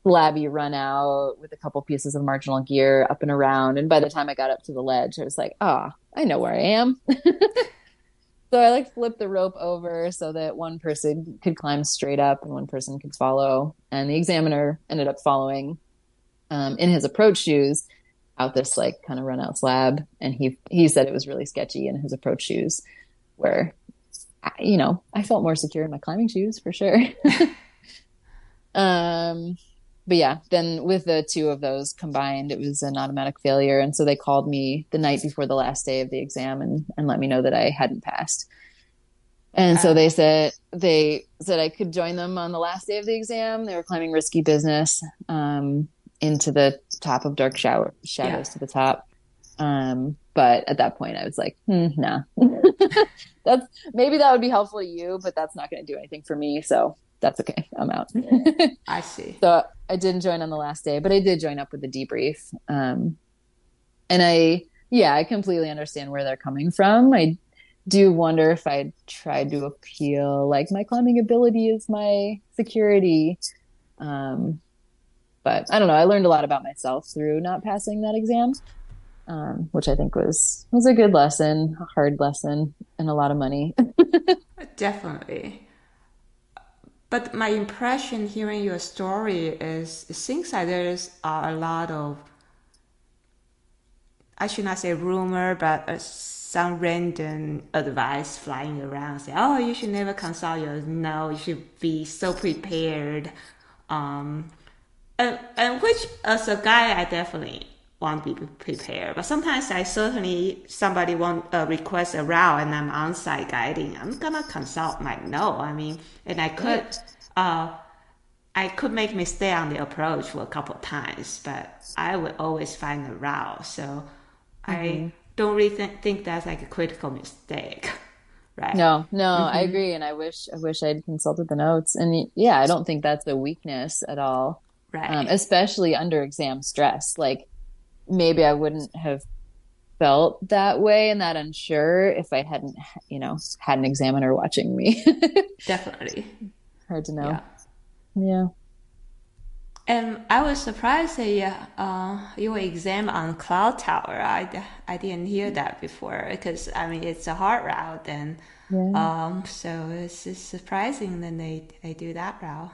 B: flabby run out with a couple pieces of marginal gear up and around. And by the time I got up to the ledge, I was like, ah, I know where I am. so I like flipped the rope over so that one person could climb straight up and one person could follow. And the examiner ended up following um, in his approach shoes out this like kind of run out slab. And he, he said it was really sketchy in his approach shoes where you know, I felt more secure in my climbing shoes for sure. um, but yeah, then with the two of those combined, it was an automatic failure. And so they called me the night before the last day of the exam and, and let me know that I hadn't passed. And so they said they said I could join them on the last day of the exam. They were climbing risky business um, into the top of dark shower shadows
A: Yeah.
B: to the top. Um, but at that point, I was like, hmm, nah. that's maybe that would be helpful to you, but that's not going to do anything for me. So that's okay. I'm out.
A: I see.
B: so I didn't join on the last day, but I did join up with the debrief. Um, and I, yeah, I completely understand where they're coming from. I do wonder if I tried to appeal like my climbing ability is my security. Um, but I don't know. I learned a lot about myself through not passing that exam, um, which I think was was a good lesson, a hard lesson, and a lot of money.
A: Definitely. But my impression hearing your story is it seems like there's a lot of, I should not say rumor, but uh, some random advice flying around. Say, oh, you should never consult your no, you should be so prepared. Um, and, and which, as a guy, I definitely want to be prepared. But sometimes I certainly somebody want uh, request a route and I'm on site guiding. I'm gonna consult my no. I mean, and I could, uh, I could make mistake on the approach for a couple of times, but I would always find the route. So I don't really th- think that's like a critical mistake, right?
B: No, no, mm-hmm. I agree, and I wish I wish I'd consulted the notes. And yeah, I don't think that's a weakness at all,
A: right?
B: Um, especially under exam stress. Like maybe I wouldn't have felt that way and that unsure if I hadn't, you know, had an examiner watching me.
A: Definitely.
B: Hard to know.
A: Yeah.
B: yeah.
A: And I was surprised that uh, your exam on Cloud Tower. I, I didn't hear that before because I mean it's a hard route and yeah. um, so it's, it's surprising that they they do that route.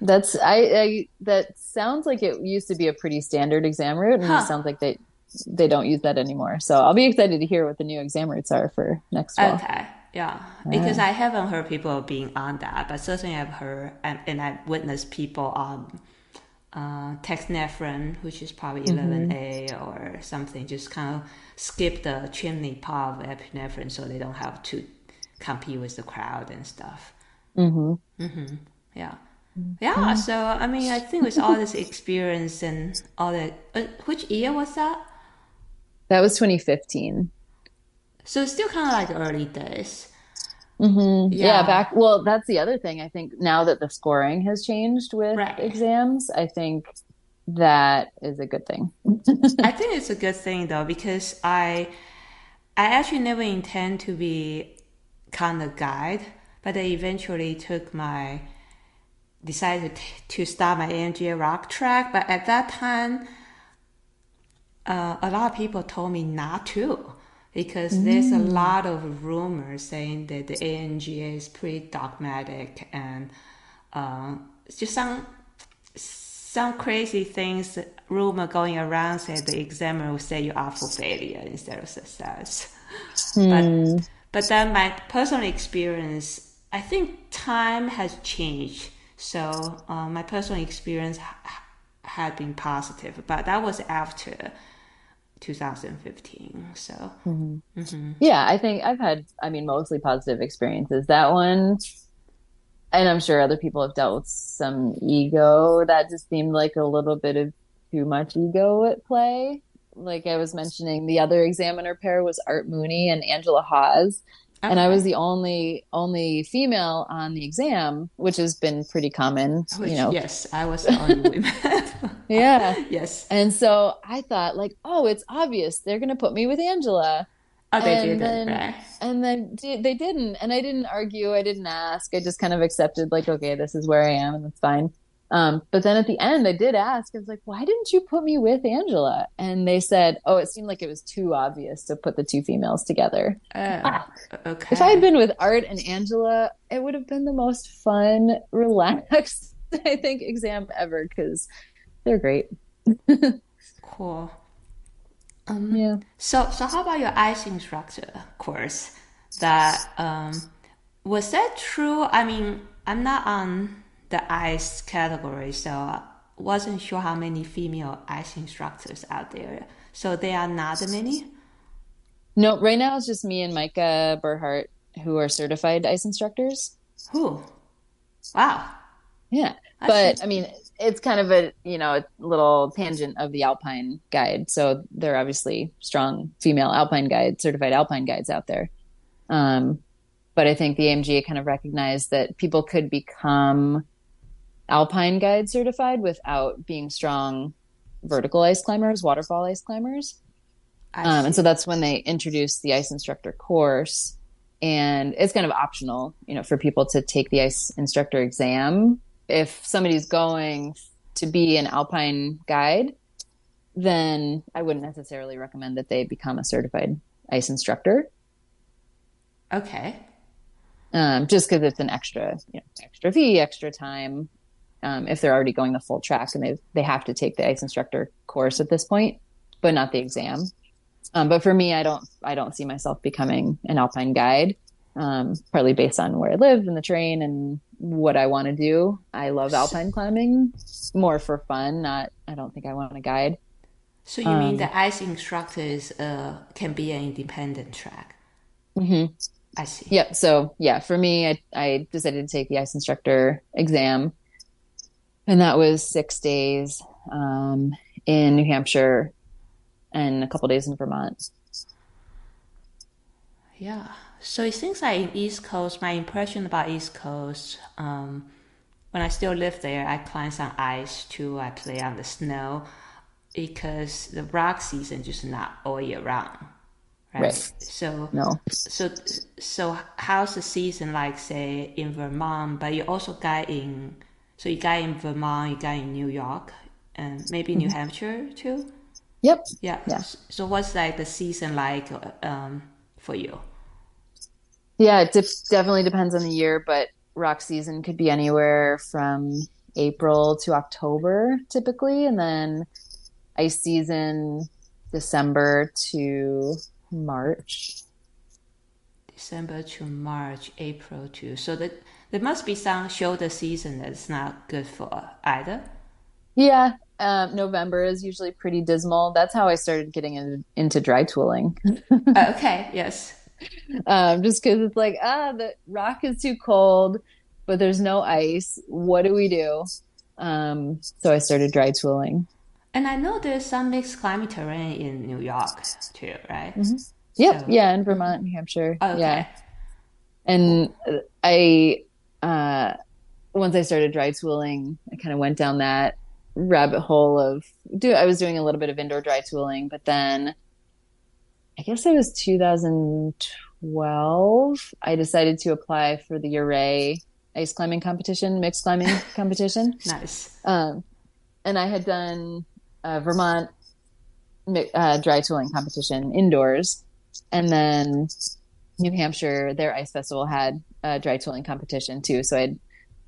B: That's I, I, that sounds like it used to be a pretty standard exam route, and huh. it sounds like they they don't use that anymore. So I'll be excited to hear what the new exam routes are for next fall.
A: Okay. Yeah, because I haven't heard people being on that, but certainly I've heard and, and I've witnessed people on uh, Texnephrine, which is probably 11A mm-hmm. or something, just kind of skip the chimney part of epinephrine so they don't have to compete with the crowd and stuff.
B: Mm-hmm.
A: Mm-hmm. Yeah. Yeah. So, I mean, I think with all this experience and all that, uh, which year was that?
B: That was 2015.
A: So it's still kind of like early days.
B: Mm-hmm. Yeah. yeah. back. Well, that's the other thing. I think now that the scoring has changed with right. exams, I think that is a good thing.
A: I think it's a good thing though because I, I actually never intend to be kind of guide, but I eventually took my decided to start my AMGA rock track. But at that time, uh, a lot of people told me not to because mm. there's a mm. lot of rumors saying that the AMGA is pretty dogmatic and uh, just some some crazy things rumor going around say the examiner will say you are for failure instead of success. Mm. But but then my personal experience, I think time has changed. So uh, my personal experience ha- had been positive, but that was after 2015. So, mm-hmm.
B: Mm-hmm. yeah, I think I've had, I mean, mostly positive experiences. That one, and I'm sure other people have dealt with some ego. That just seemed like a little bit of too much ego at play. Like I was mentioning, the other examiner pair was Art Mooney and Angela Hawse. Okay. And I was the only only female on the exam, which has been pretty common. Which, you know,
A: yes, I was the only woman.
B: yeah,
A: yes.
B: And so I thought, like, oh, it's obvious they're going to put me with Angela.
A: Oh, they and did then, right.
B: And then they didn't, and I didn't argue. I didn't ask. I just kind of accepted, like, okay, this is where I am, and that's fine. Um, but then at the end, I did ask. I was like, "Why didn't you put me with Angela?" And they said, "Oh, it seemed like it was too obvious to put the two females together."
A: Oh, ah, okay.
B: If I had been with Art and Angela, it would have been the most fun, relaxed, I think, exam ever because they're great.
A: cool.
B: Um, yeah.
A: So, so how about your ice instructor course? That um, was that true? I mean, I'm not on the ice category, so I wasn't sure how many female ice instructors out there. So there are not many.
B: No, right now it's just me and Micah Burhart who are certified ice instructors.
A: Who? Wow.
B: Yeah, but I mean, it's kind of a you know a little tangent of the Alpine guide. So there are obviously strong female Alpine Guide, certified Alpine guides out there. Um, but I think the AMGA kind of recognized that people could become alpine guide certified without being strong vertical ice climbers, waterfall ice climbers. Um, and so that's when they introduced the ice instructor course. And it's kind of optional, you know, for people to take the ice instructor exam. If somebody's going to be an alpine guide, then I wouldn't necessarily recommend that they become a certified ice instructor.
A: Okay.
B: Um, just because it's an extra, you know, extra fee, extra time, um, if they're already going the full track and they they have to take the ice instructor course at this point, but not the exam. Um, but for me, I don't I don't see myself becoming an alpine guide, um, partly based on where I live and the terrain and what I want to do. I love alpine climbing more for fun. Not I don't think I want to guide.
A: So you mean um, the ice instructors uh, can be an independent track?
B: Mm-hmm.
A: I see.
B: Yep. So yeah, for me, I, I decided to take the ice instructor exam and that was six days um, in New Hampshire and a couple days in Vermont.
A: Yeah. So it seems like in East Coast, my impression about East Coast, um, when I still lived there, I climbed some ice too. I play on the snow because the rock season just not all year round. Right.
B: Right.
A: So
B: No.
A: so so how's the season like say in Vermont? But you also got in so you got in Vermont, you got in New York, and maybe New Hampshire too.
B: Yep.
A: Yeah.
B: Mm-hmm. Yeah.
A: So what's like the season like um, for you?
B: Yeah, it def- definitely depends on the year, but rock season could be anywhere from April to October typically, and then ice season December to March.
A: December to March, April to so that there must be some shoulder season that's not good for either.
B: Yeah, um, November is usually pretty dismal. That's how I started getting in, into dry tooling.
A: Uh, okay. Yes.
B: um, just because it's like, ah, the rock is too cold, but there's no ice. What do we do? Um, so I started dry tooling.
A: And I know there's some mixed climate terrain in New York too, right?
B: Yep,
A: So-
B: yeah, in Vermont, New Hampshire.
A: Oh, okay.
B: Yeah. And I, uh, once I started dry tooling, I kind of went down that rabbit hole of do. I was doing a little bit of indoor dry tooling, but then I guess it was 2012. I decided to apply for the Ouray ice climbing competition, mixed climbing competition.
A: Nice.
B: Um, and I had done a Vermont uh, dry tooling competition indoors, and then New Hampshire, their ice festival had a dry tooling competition too. So I'd,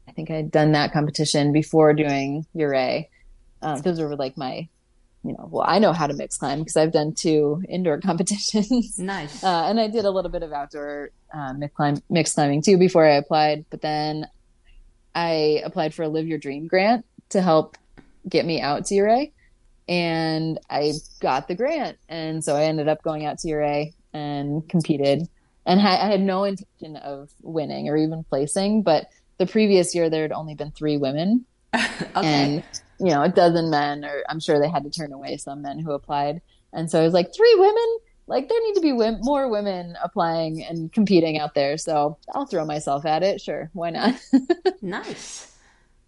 B: I think I'd done that competition before doing Ouray. Um, those were like my, you know, well, I know how to mix climb because I've done two indoor competitions.
A: Nice.
B: Uh, and I did a little bit of outdoor uh, mix, climb, mix climbing too before I applied. But then I applied for a Live Your Dream grant to help get me out to Ouray. And I got the grant. And so I ended up going out to Ouray and competed. And ha- I had no intention of winning or even placing. But the previous year, there had only been three women.
A: Okay.
B: and you know a dozen men or i'm sure they had to turn away some men who applied. And so i was like three women? Like there need to be w- more women applying and competing out there. So i'll throw myself at it. Sure. Why not?
A: Nice.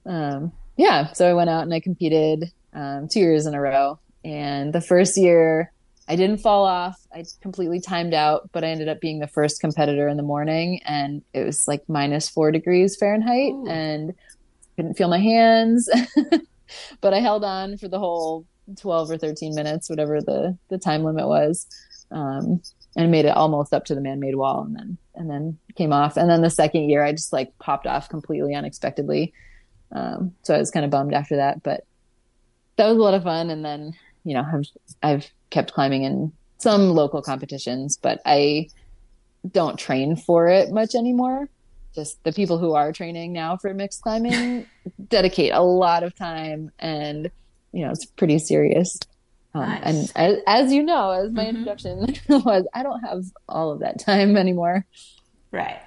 B: um, yeah. So i went out and i competed um, two years in a row. And the first year i didn't fall off. I completely timed out but i ended up being the first competitor in the morning and it was like minus four degrees fahrenheit
A: Ooh.
B: and couldn't feel my hands. But i held on for the whole 12 or 13 minutes whatever the the time limit was um, and made it almost up to the man-made wall and then and then came off. And then the second year i just like popped off completely unexpectedly. Um, so i was kind of bummed after that but that was a lot of fun and then you know i've i've kept climbing in some local competitions but i don't train for it much anymore just the people who are training now for mixed climbing dedicate a lot of time and you know it's pretty serious um,
A: Nice.
B: and as, as you know as my
A: Mhm.
B: introduction was i don't have all of that time anymore
A: Right.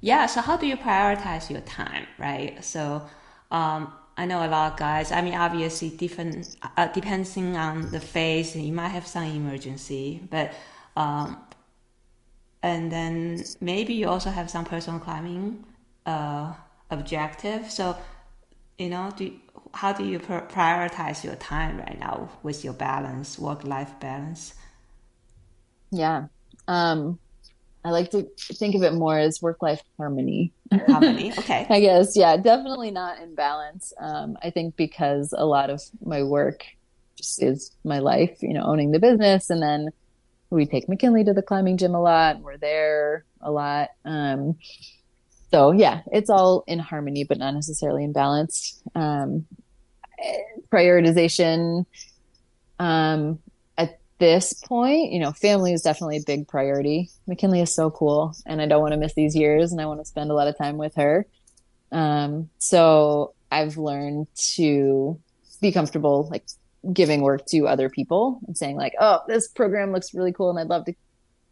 A: Yeah. So how do you prioritize your time? Right. So um, I know a lot of guys. I mean, obviously, different uh, depending on the phase, you might have some emergency, but um, and then maybe you also have some personal climbing uh, objective. So you know, do how do you pr- prioritize your time right now with your balance, work life balance?
B: yeah um i like to think of it more as work life harmony
A: How many? Okay.
B: I guess, yeah, definitely not in balance. Um, I think because a lot of my work just is my life, you know, owning the business. And then we take McKinley to the climbing gym a lot. We're there a lot. Um, so yeah, it's all in harmony, but not necessarily in balance. Um, prioritization, um, this point, you know, family is definitely a big priority. McKinley is so cool, and I don't want to miss these years, and I want to spend a lot of time with her. Um, so I've learned to be comfortable, like giving work to other people and saying, like, "Oh, this program looks really cool, and I'd love to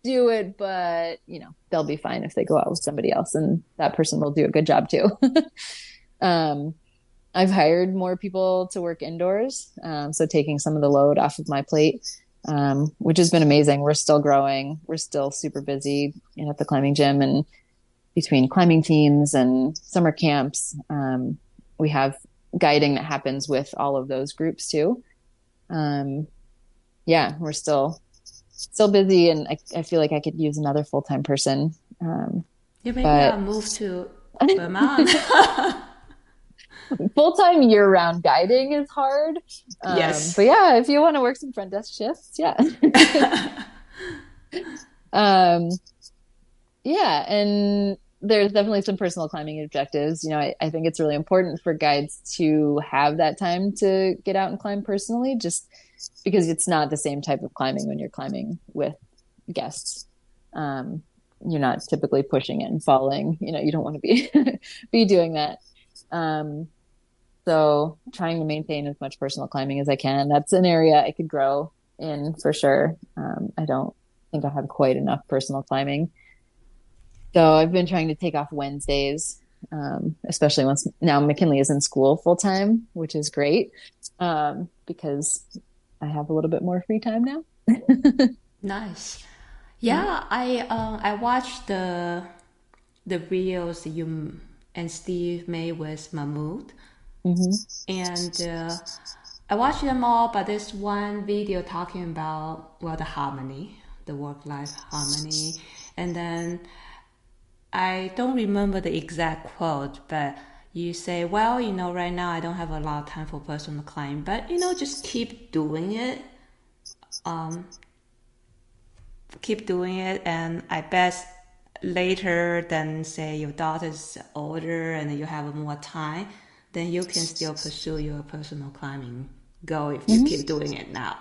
B: do it, but you know, they'll be fine if they go out with somebody else, and that person will do a good job too." um, I've hired more people to work indoors, um, so taking some of the load off of my plate. Um, which has been amazing. We're still growing. We're still super busy you know, at the climbing gym and between climbing teams and summer camps. Um, we have guiding that happens with all of those groups too. Um, yeah, we're still still busy, and I, I feel like I could use another full time person. Um,
A: yeah, maybe but... Move to Vermont.
B: full time year round guiding is hard. Um, yes, but yeah, if you want to work some front desk shifts, yeah. um, yeah, and there's definitely some personal climbing objectives. You know, I, I think it's really important for guides to have that time to get out and climb personally, just because it's not the same type of climbing when you're climbing with guests. Um, you're not typically pushing it and falling. You know, you don't want to be be doing that. Um, so trying to maintain as much personal climbing as I can. That's an area I could grow in for sure. Um, I don't think I have quite enough personal climbing. So I've been trying to take off Wednesdays, um, especially once now McKinley is in school full time, which is great um, because I have a little bit more free time now.
A: nice. Yeah, I uh, I watched the the videos you and Steve made with Mammut, mm-hmm. and uh, I watched them all. But there's one video talking about well the harmony, the work life harmony, and then I don't remember the exact quote, but you say, well, you know, right now I don't have a lot of time for personal climbing, but you know, just keep doing it. Um, keep doing it, and I bet later than say your daughter's older and you have more time, then you can still pursue your personal climbing goal if you mm-hmm. keep doing it now.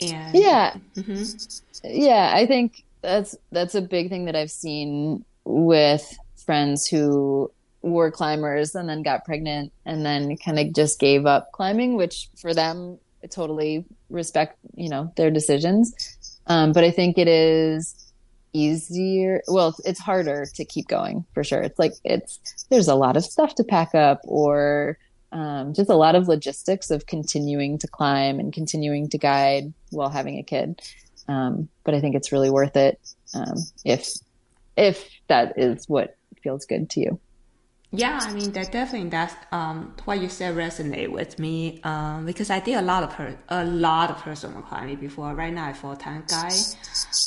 B: And yeah, mm-hmm. yeah, I think that's that's a big thing that I've seen with friends who were climbers and then got pregnant and then kind of just gave up climbing, which for them, I totally respect, you know, their decisions. Um, but I think it is easier. Well, it's harder to keep going for sure. It's like, it's, there's a lot of stuff to pack up or, um, just a lot of logistics of continuing to climb and continuing to guide while having a kid. Um, but I think it's really worth it um, if if that is what feels good to you.
A: Yeah, I mean that definitely that's um, what you said resonate with me um, because I did a lot of per- a lot of personal climbing before. Right now, I full time guide,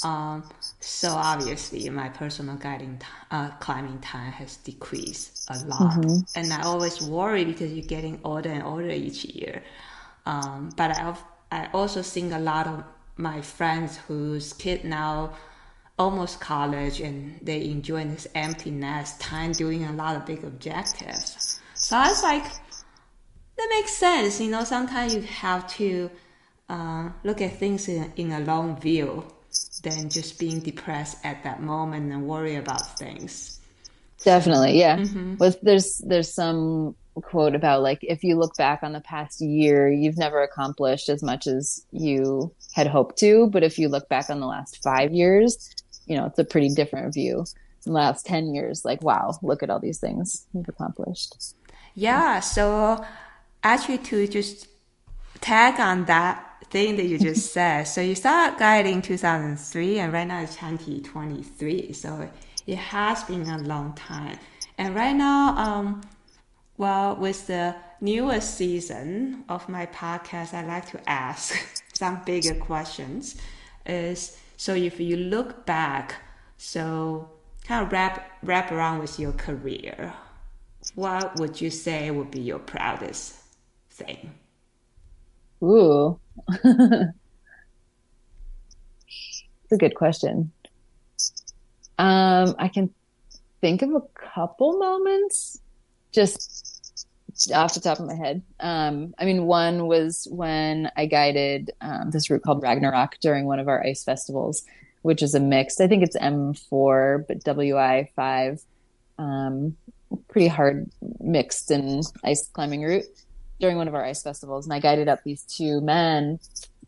A: um, so obviously my personal guiding uh, climbing time has decreased a lot, mm-hmm. and I always worry because you're getting older and older each year. Um, but I I also seen a lot of my friends whose kid now almost college and they enjoy this empty nest time doing a lot of big objectives. So I was like, that makes sense. You know, sometimes you have to uh, look at things in, in a long view than just being depressed at that moment and worry about things.
B: Definitely, yeah. Mm-hmm. But there's there's some quote about like if you look back on the past year, you've never accomplished as much as you had hoped to. But if you look back on the last five years, you know, it's a pretty different view. In the last 10 years, like, wow, look at all these things we've accomplished.
A: Yeah. So actually to just tag on that thing that you just said. So you started guiding 2003 and right now it's 2023. So it has been a long time. And right now, um, well, with the newest season of my podcast, I like to ask some bigger questions. Is so if you look back, so kind of wrap wrap around with your career, what would you say would be your proudest thing?
B: Ooh. It's a good question. Um, I can think of a couple moments just off the top of my head. Um, I mean, one was when I guided um, this route called Ragnarok during one of our ice festivals, which is a mixed. I think it's M4, but WI5. Um, pretty hard mixed and ice climbing route during one of our ice festivals, and I guided up these two men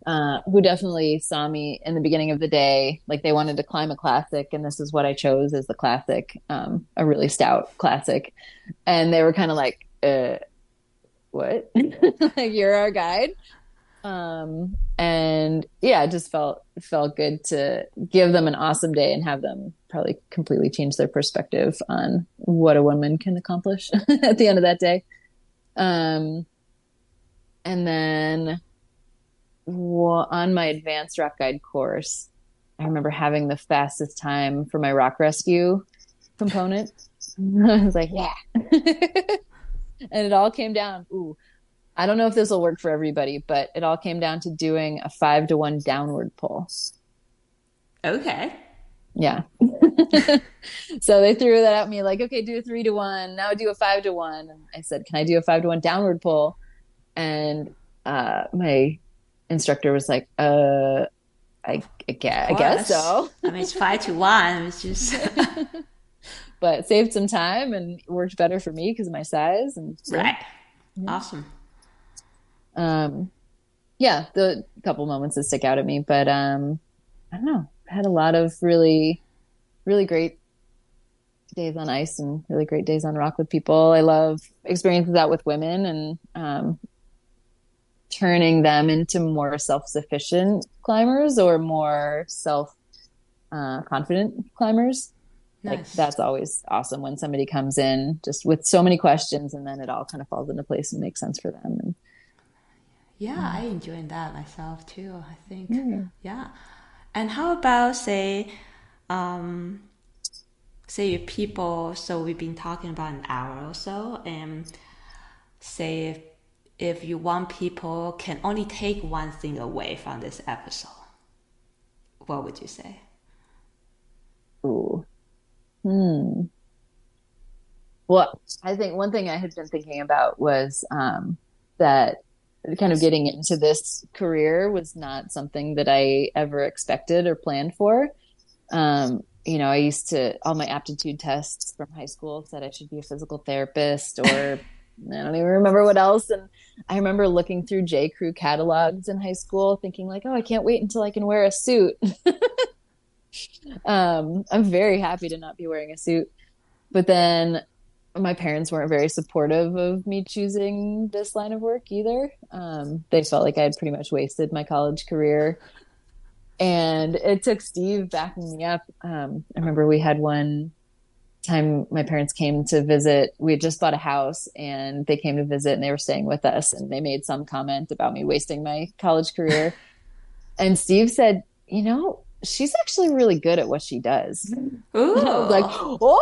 B: uh, who definitely saw me in the beginning of the day. Like they wanted to climb a classic, and this is what I chose as the classic, um, a really stout classic. And they were kind of like, uh, what? You're our guide. Um, and yeah, it just felt felt good to give them an awesome day and have them probably completely change their perspective on what a woman can accomplish at the end of that day. Um, and then on my advanced rock guide course, I remember having the fastest time for my rock rescue component. I was like, yeah. and it all came down. Ooh, I don't know if this will work for everybody, but it all came down to doing a five to one downward pull.
A: Okay.
B: Yeah. so they threw that at me like, okay, do a three to one. Now do a five to one. And I said, can I do a five to one downward pull? And uh, my instructor was like, uh, I, I, guess, I guess so.
A: I mean, it's five to one. It's just.
B: but saved some time and worked better for me because of my size. And
A: so, right. Yeah. Awesome.
B: Um, yeah, the couple moments that stick out at me, but um, I don't know. I had a lot of really, really great days on ice and really great days on rock with people. I love experiences out with women and um, turning them into more self-sufficient climbers or more self uh, confident climbers. Nice. Like that's always awesome when somebody comes in just with so many questions and then it all kind of falls into place and makes sense for them. And,
A: yeah. I enjoy that myself too. I think. Mm. Yeah. And how about say, um, say your people? So we've been talking about an hour or so, and say if, if you want people can only take one thing away from this episode, what would you say?
B: Ooh. Hmm. Well, I think one thing I had been thinking about was um, that kind of getting into this career was not something that I ever expected or planned for. Um, you know, I used to, all my aptitude tests from high school said I should be a physical therapist or I don't even remember what else. And I remember looking through J. Crew catalogs in high school thinking like, oh, I can't wait until I can wear a suit. um, I'm very happy to not be wearing a suit. But then my parents weren't very supportive of me choosing this line of work either. Um, they felt like I had pretty much wasted my college career. And it took Steve backing me up. Um, I remember we had one time my parents came to visit. We had just bought a house and they came to visit and they were staying with us and they made some comment about me wasting my college career. and Steve said, You know, she's actually really good at what she does.
A: Ooh.
B: like, oh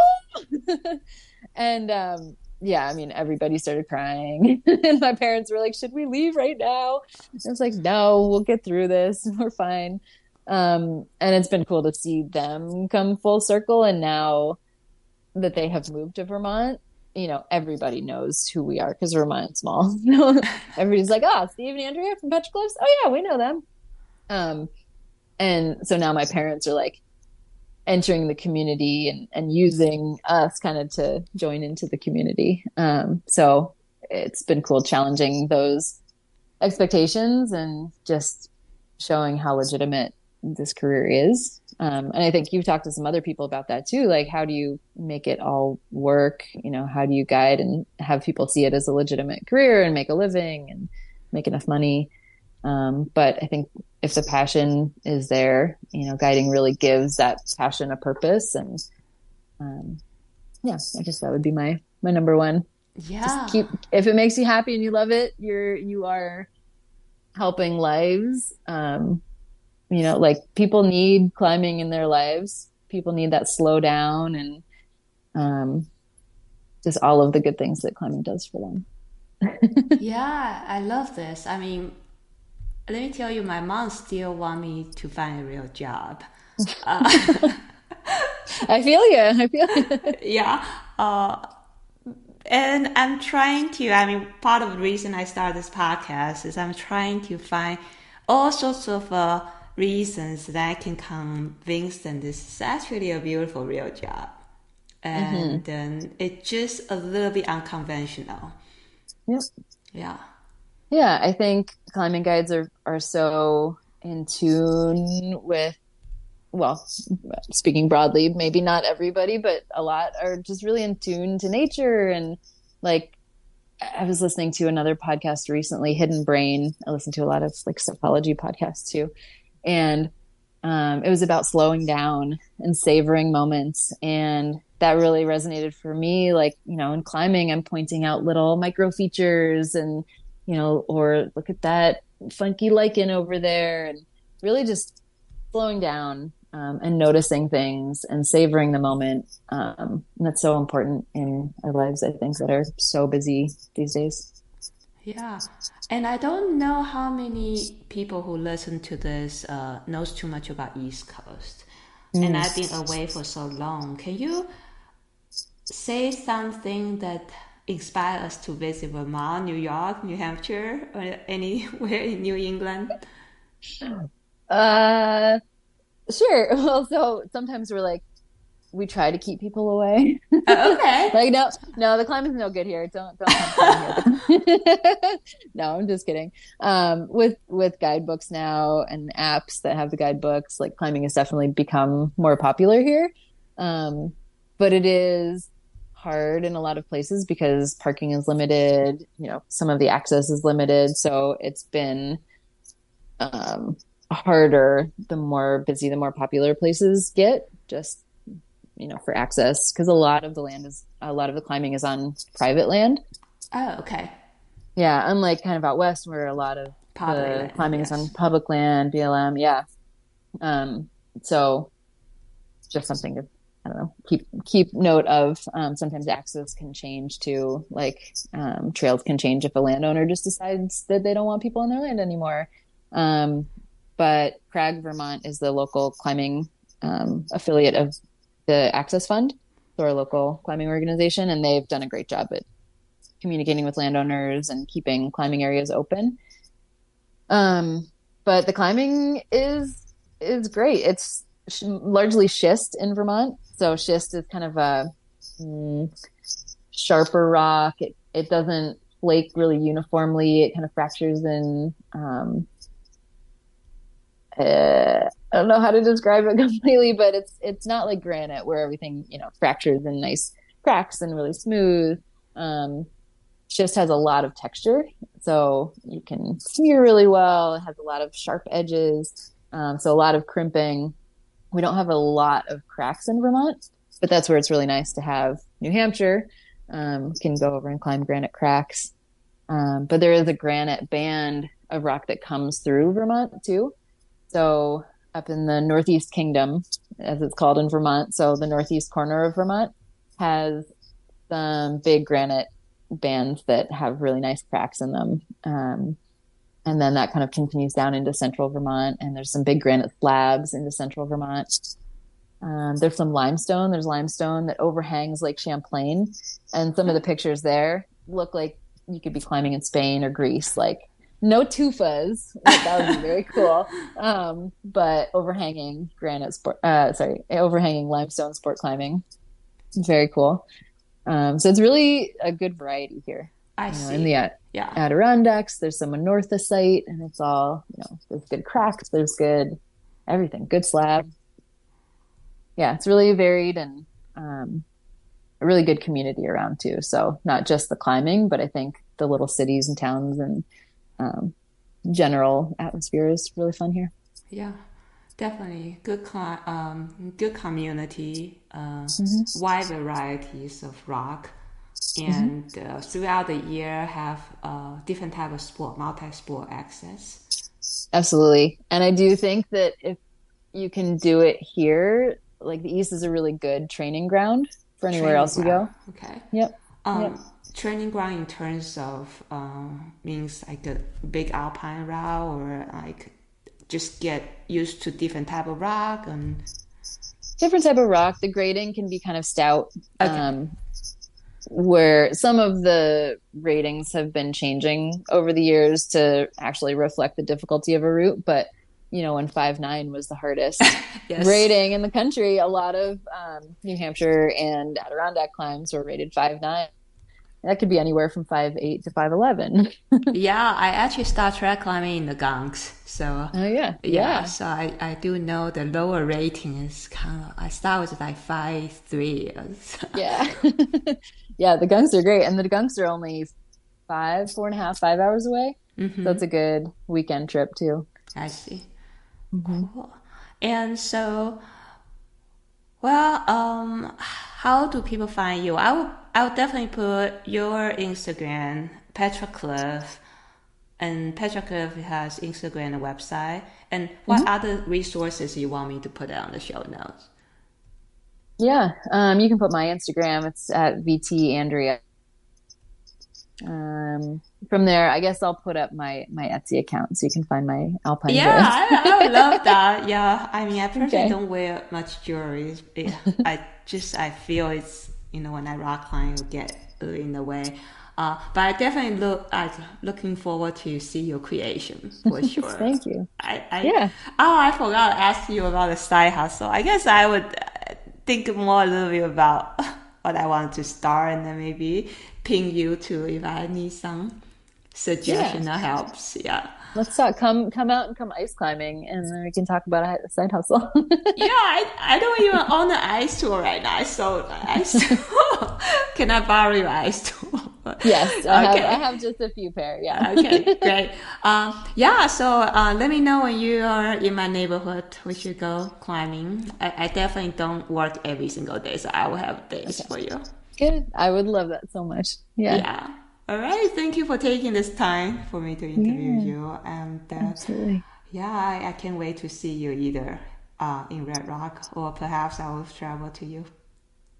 B: and um, yeah, I mean, everybody started crying, and my parents were like, "Should we leave right now?" I was like, "No, we'll get through this. We're fine." Um, and it's been cool to see them come full circle, and now that they have moved to Vermont, you know, everybody knows who we are because Vermont's small. Everybody's like, "Oh, Steve and Andrea from Petra Cliffs. Oh yeah, we know them." Um, and so now my parents are like, entering the community and, and using us kind of to join into the community. Um, so it's been cool challenging those expectations and just showing how legitimate this career is. Um, and I think you've talked to some other people about that too. Like, how do you make it all work? You know, how do you guide and have people see it as a legitimate career and make a living and make enough money? Um, but I think if the passion is there, you know, guiding really gives that passion a purpose. And um, yeah, I guess that would be my my number one.
A: Yeah.
B: Just keep if it makes you happy and you love it, you're you are helping lives. Um, you know, like people need climbing in their lives. People need that slow down and um, just all of the good things that climbing does for them.
A: yeah, I love this. I mean, let me tell you, my mom still want me to find a real job.
B: Uh, I feel you. I feel you.
A: yeah. Uh, and I'm trying to, I mean, part of the reason I started this podcast is I'm trying to find all sorts of uh, reasons that can convince them this is actually a beautiful real job. And mm-hmm. um, it's just a little bit unconventional.
B: Yep.
A: Yeah.
B: Yeah, I think climbing guides are, are so in tune with, well, speaking broadly, maybe not everybody, but a lot are just really in tune to nature and like I was listening to another podcast recently, Hidden Brain. I listen to a lot of like psychology podcasts too. And um, it was about slowing down and savoring moments. And that really resonated for me. Like, you know, in climbing, I'm pointing out little micro features and, you know, or look at that funky lichen over there and really just slowing down um, and noticing things and savoring the moment. Um, and that's so important in our lives, I think, that are so busy these days.
A: Yeah, and I don't know how many people who listen to this uh, knows too much about East Coast, mm. and I've been away for so long. Can you say something that inspire us to visit Vermont, New York, New Hampshire, or anywhere in New England?
B: Uh, sure. Well, so sometimes we're like, we try to keep people away.
A: Oh, okay.
B: like no, no, the climate's no good here. Don't don't come here. no, I'm just kidding. Um, with with guidebooks now and apps that have the guidebooks, like climbing has definitely become more popular here. Um, but it is hard in a lot of places because parking is limited. You know, some of the access is limited, so it's been um, harder the more busy the more popular places get just you know for access because a lot of the land is a lot of the climbing is on private land
A: oh okay
B: yeah unlike kind of out west where a lot of the climbing yes. is on public land blm yeah um so just something to I don't know, keep keep note of. Um, sometimes access can change to Like um, trails can change if a landowner just decides that they don't want people on their land anymore. Um, but Crag Vermont is the local climbing um, affiliate of the Access Fund, so our local climbing organization, and they've done a great job at communicating with landowners and keeping climbing areas open. Um, but the climbing is is great. It's sh- largely schist in Vermont, so schist is kind of a mm, sharper rock. It it doesn't flake really uniformly. It kind of fractures in um, uh, I don't know how to describe it completely, but it's it's not like granite where everything you know fractures and nice cracks and really smooth. Um, just has a lot of texture, so you can smear really well. It has a lot of sharp edges, um, so a lot of crimping. We don't have a lot of cracks in Vermont, but that's where it's really nice to have New Hampshire. Um, can go over and climb granite cracks, um, but there is a granite band of rock that comes through Vermont too. So up in the Northeast Kingdom, as it's called in Vermont, so the northeast corner of Vermont has some big granite bands that have really nice cracks in them. Um, and then that kind of continues down into central Vermont, and there's some big granite slabs into central Vermont. Um, there's some limestone. There's limestone that overhangs Lake Champlain, and some of the pictures there look like you could be climbing in Spain or Greece. Like no tufas. That would be very cool. Um, but overhanging granite sport, uh, sorry, overhanging limestone sport climbing. Very cool. Um, so it's really a good variety here.
A: I you know, see.
B: In the yeah. Adirondacks, there's some north of site, and it's all you know. There's good cracks. There's good everything. Good slab. Yeah, it's really varied and um, a really good community around too. So not just the climbing, but I think the little cities and towns and um, general atmosphere is really fun here.
A: Yeah, definitely good. um, good community, uh, mm-hmm. wide varieties of rock, mm-hmm. and mm-hmm. uh, throughout the year have uh, different type of sport, multi-sport access.
B: Absolutely, and I do think that if you can do it here, like the East is a really good training ground for anywhere training else ground.
A: you go. Okay.
B: Yep.
A: Um,
B: yep
A: training ground in terms of uh, means like a big alpine route or like just get used to different type of rock and
B: different type of rock the grading can be kind of stout okay. um, where some of the ratings have been changing over the years to actually reflect the difficulty of a route but you know when five nine was the hardest yes. rating in the country a lot of um, new hampshire and adirondack climbs were rated five nine that could be anywhere from five eight to five eleven.
A: yeah, I actually started trad climbing in the gunks. So
B: oh yeah,
A: yeah. yeah. So I, I do know the lower rating is kind of. I start with like five three.
B: yeah, yeah. The gunks are great, and the gunks are only five, four and a half, five hours away. Mm-hmm. So it's a good weekend trip too.
A: I see. Mm-hmm. Cool. And so, well, um, how do people find you? I will, I will definitely put your Instagram, Petra Cliff, and Petra Cliff has Instagram and website. And what mm-hmm. other resources you want me to put on the show notes?
B: Yeah, um, you can put my Instagram. It's at VT Andrea. Um, from there, I guess I'll put up my my Etsy account so you can find my alpine.
A: Yeah, I, I, love that. Yeah, I mean, I personally okay. don't wear much jewelry. I just I feel it's you know when I rock climb, it get in the way. Uh, but I definitely look I'm looking forward to see your creation for sure.
B: Thank you.
A: I, I yeah. Oh, I forgot to ask you about the side hustle. I guess I would uh, think more a little bit about what I want to start, and then maybe ping you too if I need some suggestion yeah. or helps. Yeah.
B: Let's talk. Come, come out and come ice climbing, and then we can talk about a side hustle.
A: yeah, I, I don't even own an ice tool right now. So ice tool. can I borrow your ice tool?
B: yes, I, okay. have, I have just a few pair. Yeah.
A: okay, great. Um, yeah, so uh, let me know when you are in my neighborhood. We should go climbing. I, I definitely don't work every single day, so I will have days okay. for you.
B: Good. I would love that so much. Yeah.
A: Yeah. All right. Thank you for taking this time for me to interview yeah. you. And uh,
B: absolutely.
A: Yeah, I, I, can't wait to see you either uh, in Red Rock or perhaps I will travel to you.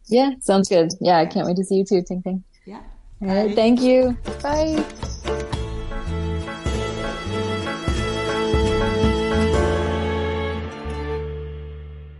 B: Yeah, sounds good. Yeah, I can't wait to see you too, Ting Ting.
A: Yeah.
B: All right. Thank you. Bye.